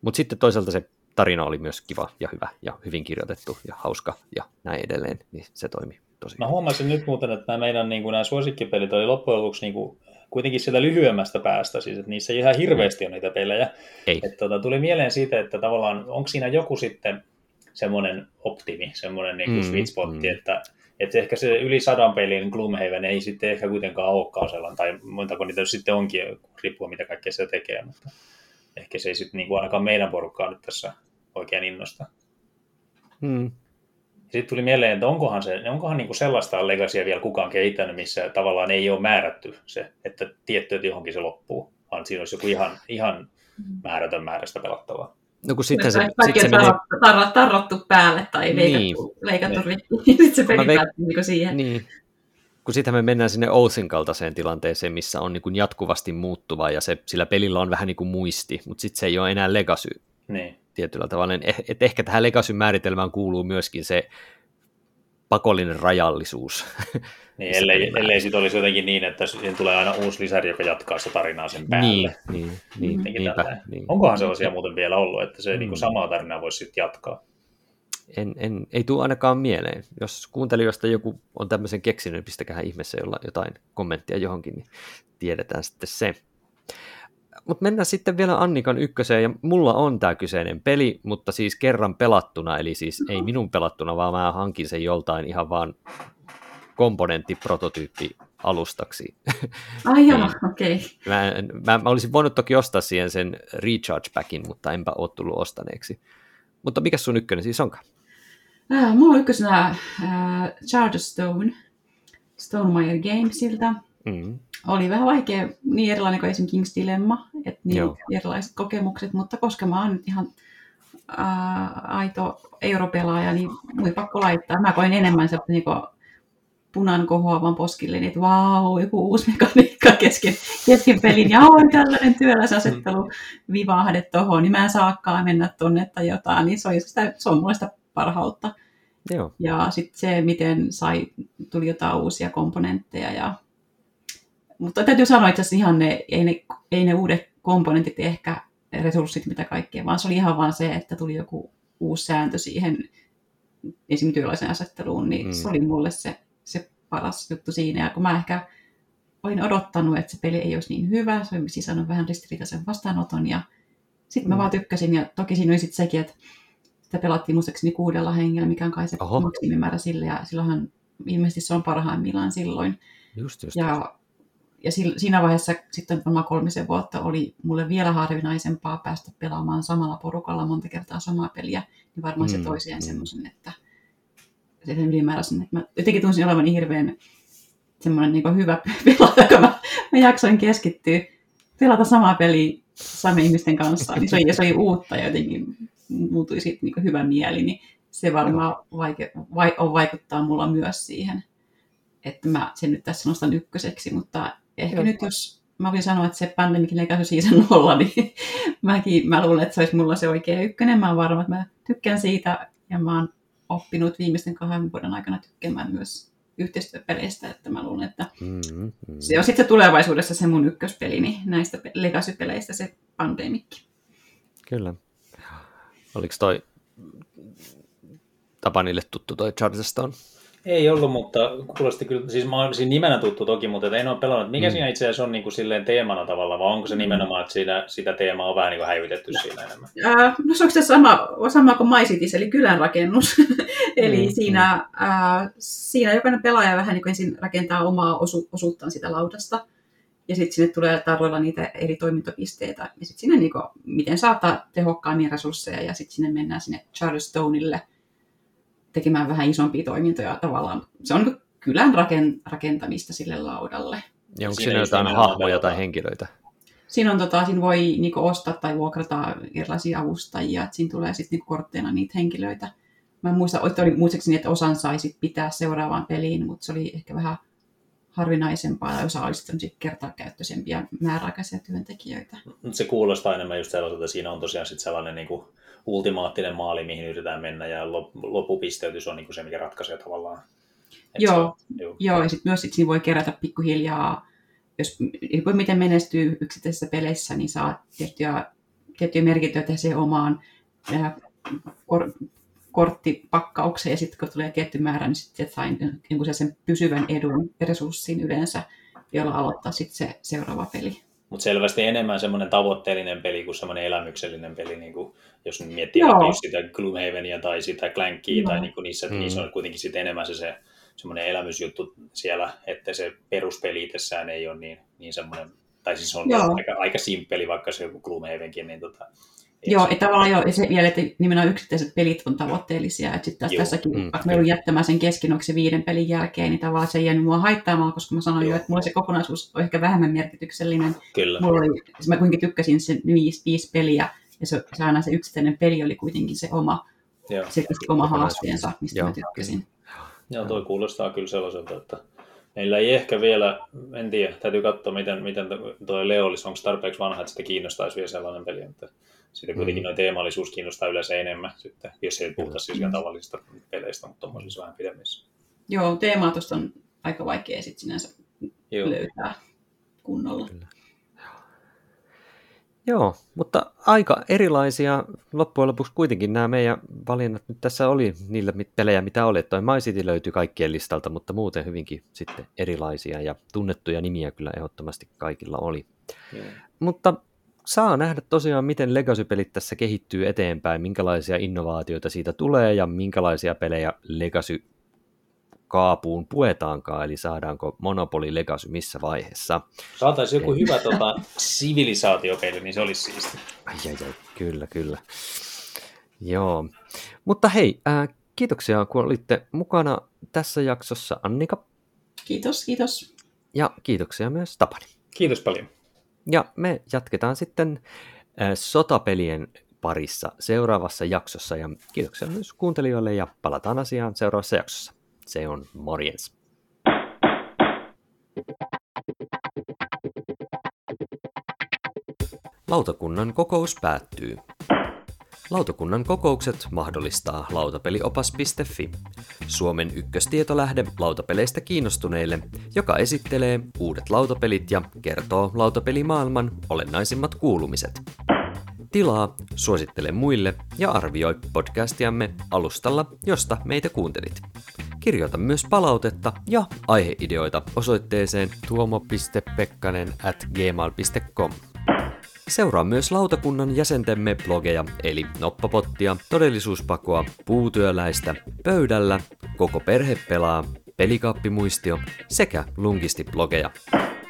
Mutta sitten toisaalta se tarina oli myös kiva ja hyvä ja hyvin kirjoitettu ja hauska ja näin edelleen, niin se toimi tosi Mä huomasin nyt muuten, että nämä meidän niin kuin, nämä suosikkipelit oli loppujen lopuksi niin kuin, kuitenkin sieltä lyhyemmästä päästä, siis että niissä ei ihan hirveästi ole niitä pelejä. Ei. Että, tota, tuli mieleen siitä, että tavallaan onko siinä joku sitten semmoinen optimi, semmoinen niin kuin mm, sweet spot, mm. että, että ehkä se yli sadan pelin Gloomhaven ei sitten ehkä kuitenkaan olekaan sellainen, tai montako niitä sitten onkin, riippuen mitä kaikkea se tekee, mutta ehkä se ei sitten niin kuin ainakaan meidän porukkaa nyt tässä oikein innosta. Mm. Sitten tuli mieleen, että onkohan, se, onkohan niin kuin sellaista legasia vielä kukaan kehittänyt, missä tavallaan ei ole määrätty se, että tietty, että johonkin se loppuu, vaan siinä olisi joku ihan, ihan määrätön määrästä pelattavaa. No kun sitten se, sit se menee... tarrattu, tarrattu päälle tai leikattu, niin. leikattu niin. rikki, niin sitten se peli veik... niin siihen. Niin. Kun sitten me mennään sinne Oathin kaltaiseen tilanteeseen, missä on niin kuin jatkuvasti muuttuva ja se, sillä pelillä on vähän niin kuin muisti, mutta sitten se ei ole enää legacy. Niin tietyllä tavalla. Et ehkä tähän legacy määritelmään kuuluu myöskin se pakollinen rajallisuus. Niin, ellei, ellei sitten olisi jotenkin niin, että siihen tulee aina uusi lisäri, joka jatkaa sitä tarinaa sen päälle. Niin, niin, niin, niinpä, niin. Onkohan sellaisia muuten vielä ollut, että se Mm. niin samaa tarinaa voisi sitten jatkaa? En, en, ei tule ainakaan mieleen. Jos kuuntelijoista joku on tämmöisen keksinyt, niin pistäkää ihmeessä jotain kommenttia johonkin, niin tiedetään sitten se. Mutta mennään sitten vielä Annikan ykköseen, ja mulla on tämä kyseinen peli, mutta siis kerran pelattuna, eli siis ei minun pelattuna, vaan mä hankin sen joltain ihan vaan komponenttiprototyyppi alustaksi. Ai joo, okei. Mä, en- mä, mä olisin voinut toki ostaa siihen sen recharge packin, mutta enpä ole tullut ostaneeksi. Mutta mikä sun ykkönen siis onkaan? Äh, mulla on ykkösenä äh, Charterstone Stonemaier Gamesilta. Mm. Oli vähän vaikea, niin erilainen kuin esim. King's Dilemma, että niin Joo. erilaiset kokemukset, mutta koska mä oon nyt ihan äh, aito europelaaja, niin mun ei pakko laittaa. Mä koin enemmän se niin punan kohoavan poskille, niin että vau, joku uusi mekaniikka kesken, kesken pelin, ja oi tällainen työläsasettelu vivahde tohon, niin mä en saakaan mennä tonne tai jotain, niin se on, sitä, se on mulle sitä parhautta. Joo. Ja sitten se, miten sai, tuli jotain uusia komponentteja. Ja... Mutta täytyy sanoa itse asiassa ihan ne, ei ne, ei ne uudet komponentit ehkä resurssit, mitä kaikkea, vaan se oli ihan vaan se, että tuli joku uusi sääntö siihen esim. työläisen asetteluun, niin Mm. mm. se oli mulle se, se paras juttu siinä. Ja kun mä ehkä olin odottanut, että se peli ei olisi niin hyvä, se oli siis saanut vähän ristiriitaisen vastaanoton, ja sitten mä Mm. vaan tykkäsin, ja toki siinä oli sitten sekin, että sitä pelattiin muistaakseni kuudella hengellä, mikä on kai se Oho. maksimimäärä sille, ja silloinhan ilmeisesti se on parhaimmillaan silloin. Just, just. Ja, ja siinä vaiheessa sitten varmaan kolmisen vuotta oli mulle vielä harvinaisempaa päästä pelaamaan samalla porukalla monta kertaa samaa peliä, niin varmaan Mm, se toi siihen mm. semmoisen, että sen ylimääräisen, että mä jotenkin tunsin olevani hirveän semmoinen niin hyvä pelaaja, kun mä, mä jaksoin keskittyä pelata samaa peliä samien ihmisten kanssa, niin se oli, se oli uutta ja jotenkin muuttui siitä niin hyvä mieli, niin se varmaan vaike, vai, on vaikuttaa mulla myös siihen, että mä sen nyt tässä nostan ykköseksi, mutta ehkä Joo. nyt jos mä voin sanoa, että se Pandemic Legacy Season 0, niin mäkin, mä luulen, että se olisi mulla se oikea ykkönen. Mä oon varma, että mä tykkään siitä ja mä oon oppinut viimeisten kahden vuoden aikana tykkäämään myös yhteistyöpeleistä, että mä luulen, että Mm, mm. se on sitten tulevaisuudessa se mun ykköspeli, niin näistä pe- Legacy-peleistä se Pandemic. Kyllä. Oliko toi Tapanille tuttu toi Charterstone? Ei ollut, mutta kuulosti kyllä, siis mä oon siinä nimenä tuttu toki, mutta en ole pelannut. Mikä Mm. siinä itse asiassa on niin kuin silleen teemana tavalla, vai onko se nimenomaan, että siinä, sitä teemaa on vähän niin kuin häivytetty siinä enemmän? Ää, no se onko se sama, sama kuin My Cities, eli kylänrakennus. eli Mm, siinä, ää, siinä jokainen pelaaja vähän niin kuin ensin rakentaa omaa osu, osuuttaan sitä laudasta. Ja sitten sinne tulee tarjolla niitä eri toimintopisteitä. Ja sitten sinne niin kuin, miten saattaa tehokkaammin resursseja. Ja sitten sinne mennään sinne Charlestoneille tekemään vähän isompia toimintoja tavallaan. Se on niin kuin kylän raken, rakentamista sille laudalle. Ja onko Siinä jotain hahmoja tai henkilöitä? Siinä, on, tota, siinä voi niinku ostaa tai vuokrata erilaisia avustajia, että siinä tulee sitten niinku kortteina niitä henkilöitä. Mä en muista, että oli muistaakseni, että osan sai sit pitää seuraavaan peliin, mutta se oli ehkä vähän harvinaisempaa, ja osa olisi tämmöisiä kertakäyttöisempiä määräaikaisia työntekijöitä. Mutta se kuulostaa enemmän just sellaiselta, että siinä on tosiaan sit sellainen niin kuin ultimaattinen maali, mihin yritetään mennä, ja lop- loppupisteytys on niin kuin se, mikä ratkaisee tavallaan. Et Joo. se joo. Joo, ja sitten myös sit siinä voi kerätä pikkuhiljaa, jos riippuen miten menestyy yksittäisissä peleissä, niin saa tiettyjä, tiettyjä merkintöjä siihen omaan ää, kor, korttipakkaukseen, ja sitten kun tulee tietty määrä, niin sitten saa niin sen pysyvän edun resurssin yleensä, jolla aloittaa sitten se seuraava peli. Mutta selvästi enemmän semmoinen tavoitteellinen peli kuin semmoinen elämyksellinen peli, niin kuin, jos nyt miettii Joo. sitä Gloomhavenia tai sitä Clankia, Joo. tai niin kuin niissä, Mm. niissä on kuitenkin sit enemmän se, se semmoinen elämysjuttu siellä, että se peruspeli itsessään ei ole niin, niin semmoinen, tai siis on Joo. aika, aika simppeli, vaikka se joku Gloomhavenkin, niin tota, Joo, että tavallaan jo, ja se vielä, että nimenomaan yksittäiset pelit on tavoitteellisia, että sitten tässäkin, Mm, vaikka me joudun jättämään sen kesken, onko se viiden pelin jälkeen, niin tavallaan se ei jäänyt mua haittaamaan, koska mä sanoin jo, Joo. että mulla se kokonaisuus on ehkä vähemmän merkityksellinen, Kyllä. mulla oli, mä kuitenkin tykkäsin sen viisi, viisi peliä, ja se, se aina se yksittäinen peli oli kuitenkin se oma, Joo. se oma haasteensa, mistä Joo, mä tykkäsin. Joo, toi kuulostaa kyllä sellaiselta, että meillä ei ehkä vielä, en tiedä, täytyy katsoa, miten, miten tuo Leo olisi, onko tarpeeksi vanha, että sitä kiinnostaisi vielä sellainen peli, että sitten kuitenkin Mm. noin teemallisuus kiinnostaa yleensä enemmän, sitten, jos ei puhuta siis ihan tavallisista peleistä, mutta tuommoisissa vähän pidemmissä. Joo, teemaa tuosta on aika vaikea sitten sinänsä Joo. löytää kunnolla. Kyllä. Joo, mutta aika erilaisia loppujen lopuksi kuitenkin nämä meidän valinnat nyt tässä oli niillä pelejä, mitä oli. Toi My City löytyi kaikkien listalta, mutta muuten hyvinkin sitten erilaisia ja tunnettuja nimiä kyllä ehdottomasti kaikilla oli. Joo. Mutta saa nähdä tosiaan, miten Legacy-pelit tässä kehittyy eteenpäin, minkälaisia innovaatioita siitä tulee ja minkälaisia pelejä Legacy kaapuun puetaankaan, eli saadaanko Monopoly Legacy missä vaiheessa. Saataisiin joku hyvä tota, sivilisaatiopeli, niin se olisi siisti. Ai, ai, ai, kyllä, kyllä. Joo, mutta hei, äh, kiitoksia kun olitte mukana tässä jaksossa, Annika. Kiitos, kiitos. Ja kiitoksia myös Tapani. Kiitos paljon. Ja me jatketaan sitten äh, sotapelien parissa seuraavassa jaksossa. Ja kiitoksia myös kuuntelijoille ja palataan asiaan seuraavassa jaksossa. Se on morjens. Lautakunnan kokous päättyy. Lautakunnan kokoukset mahdollistaa lautapeliopas.fi, Suomen ykköstietolähde lautapeleistä kiinnostuneille, joka esittelee uudet lautapelit ja kertoo lautapelimaailman olennaisimmat kuulumiset. Tilaa, suosittele muille ja arvioi podcastiamme alustalla, josta meitä kuuntelit. Kirjoita myös palautetta ja aiheideoita osoitteeseen tuomo.pekkanen at gmail.com. Seuraa myös lautakunnan jäsentemme blogeja, eli Noppapottia, Todellisuuspakoa, Puutyöläistä, Pöydällä, Koko perhe pelaa, Pelikaappimuistio sekä Lungisti-blogeja.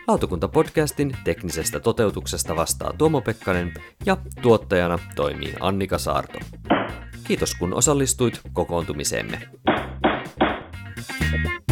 Lautakunta-podcastin teknisestä toteutuksesta vastaa Tuomo Pekkanen ja tuottajana toimii Annika Saarto. Kiitos kun osallistuit kokoontumiseemme. Thank you.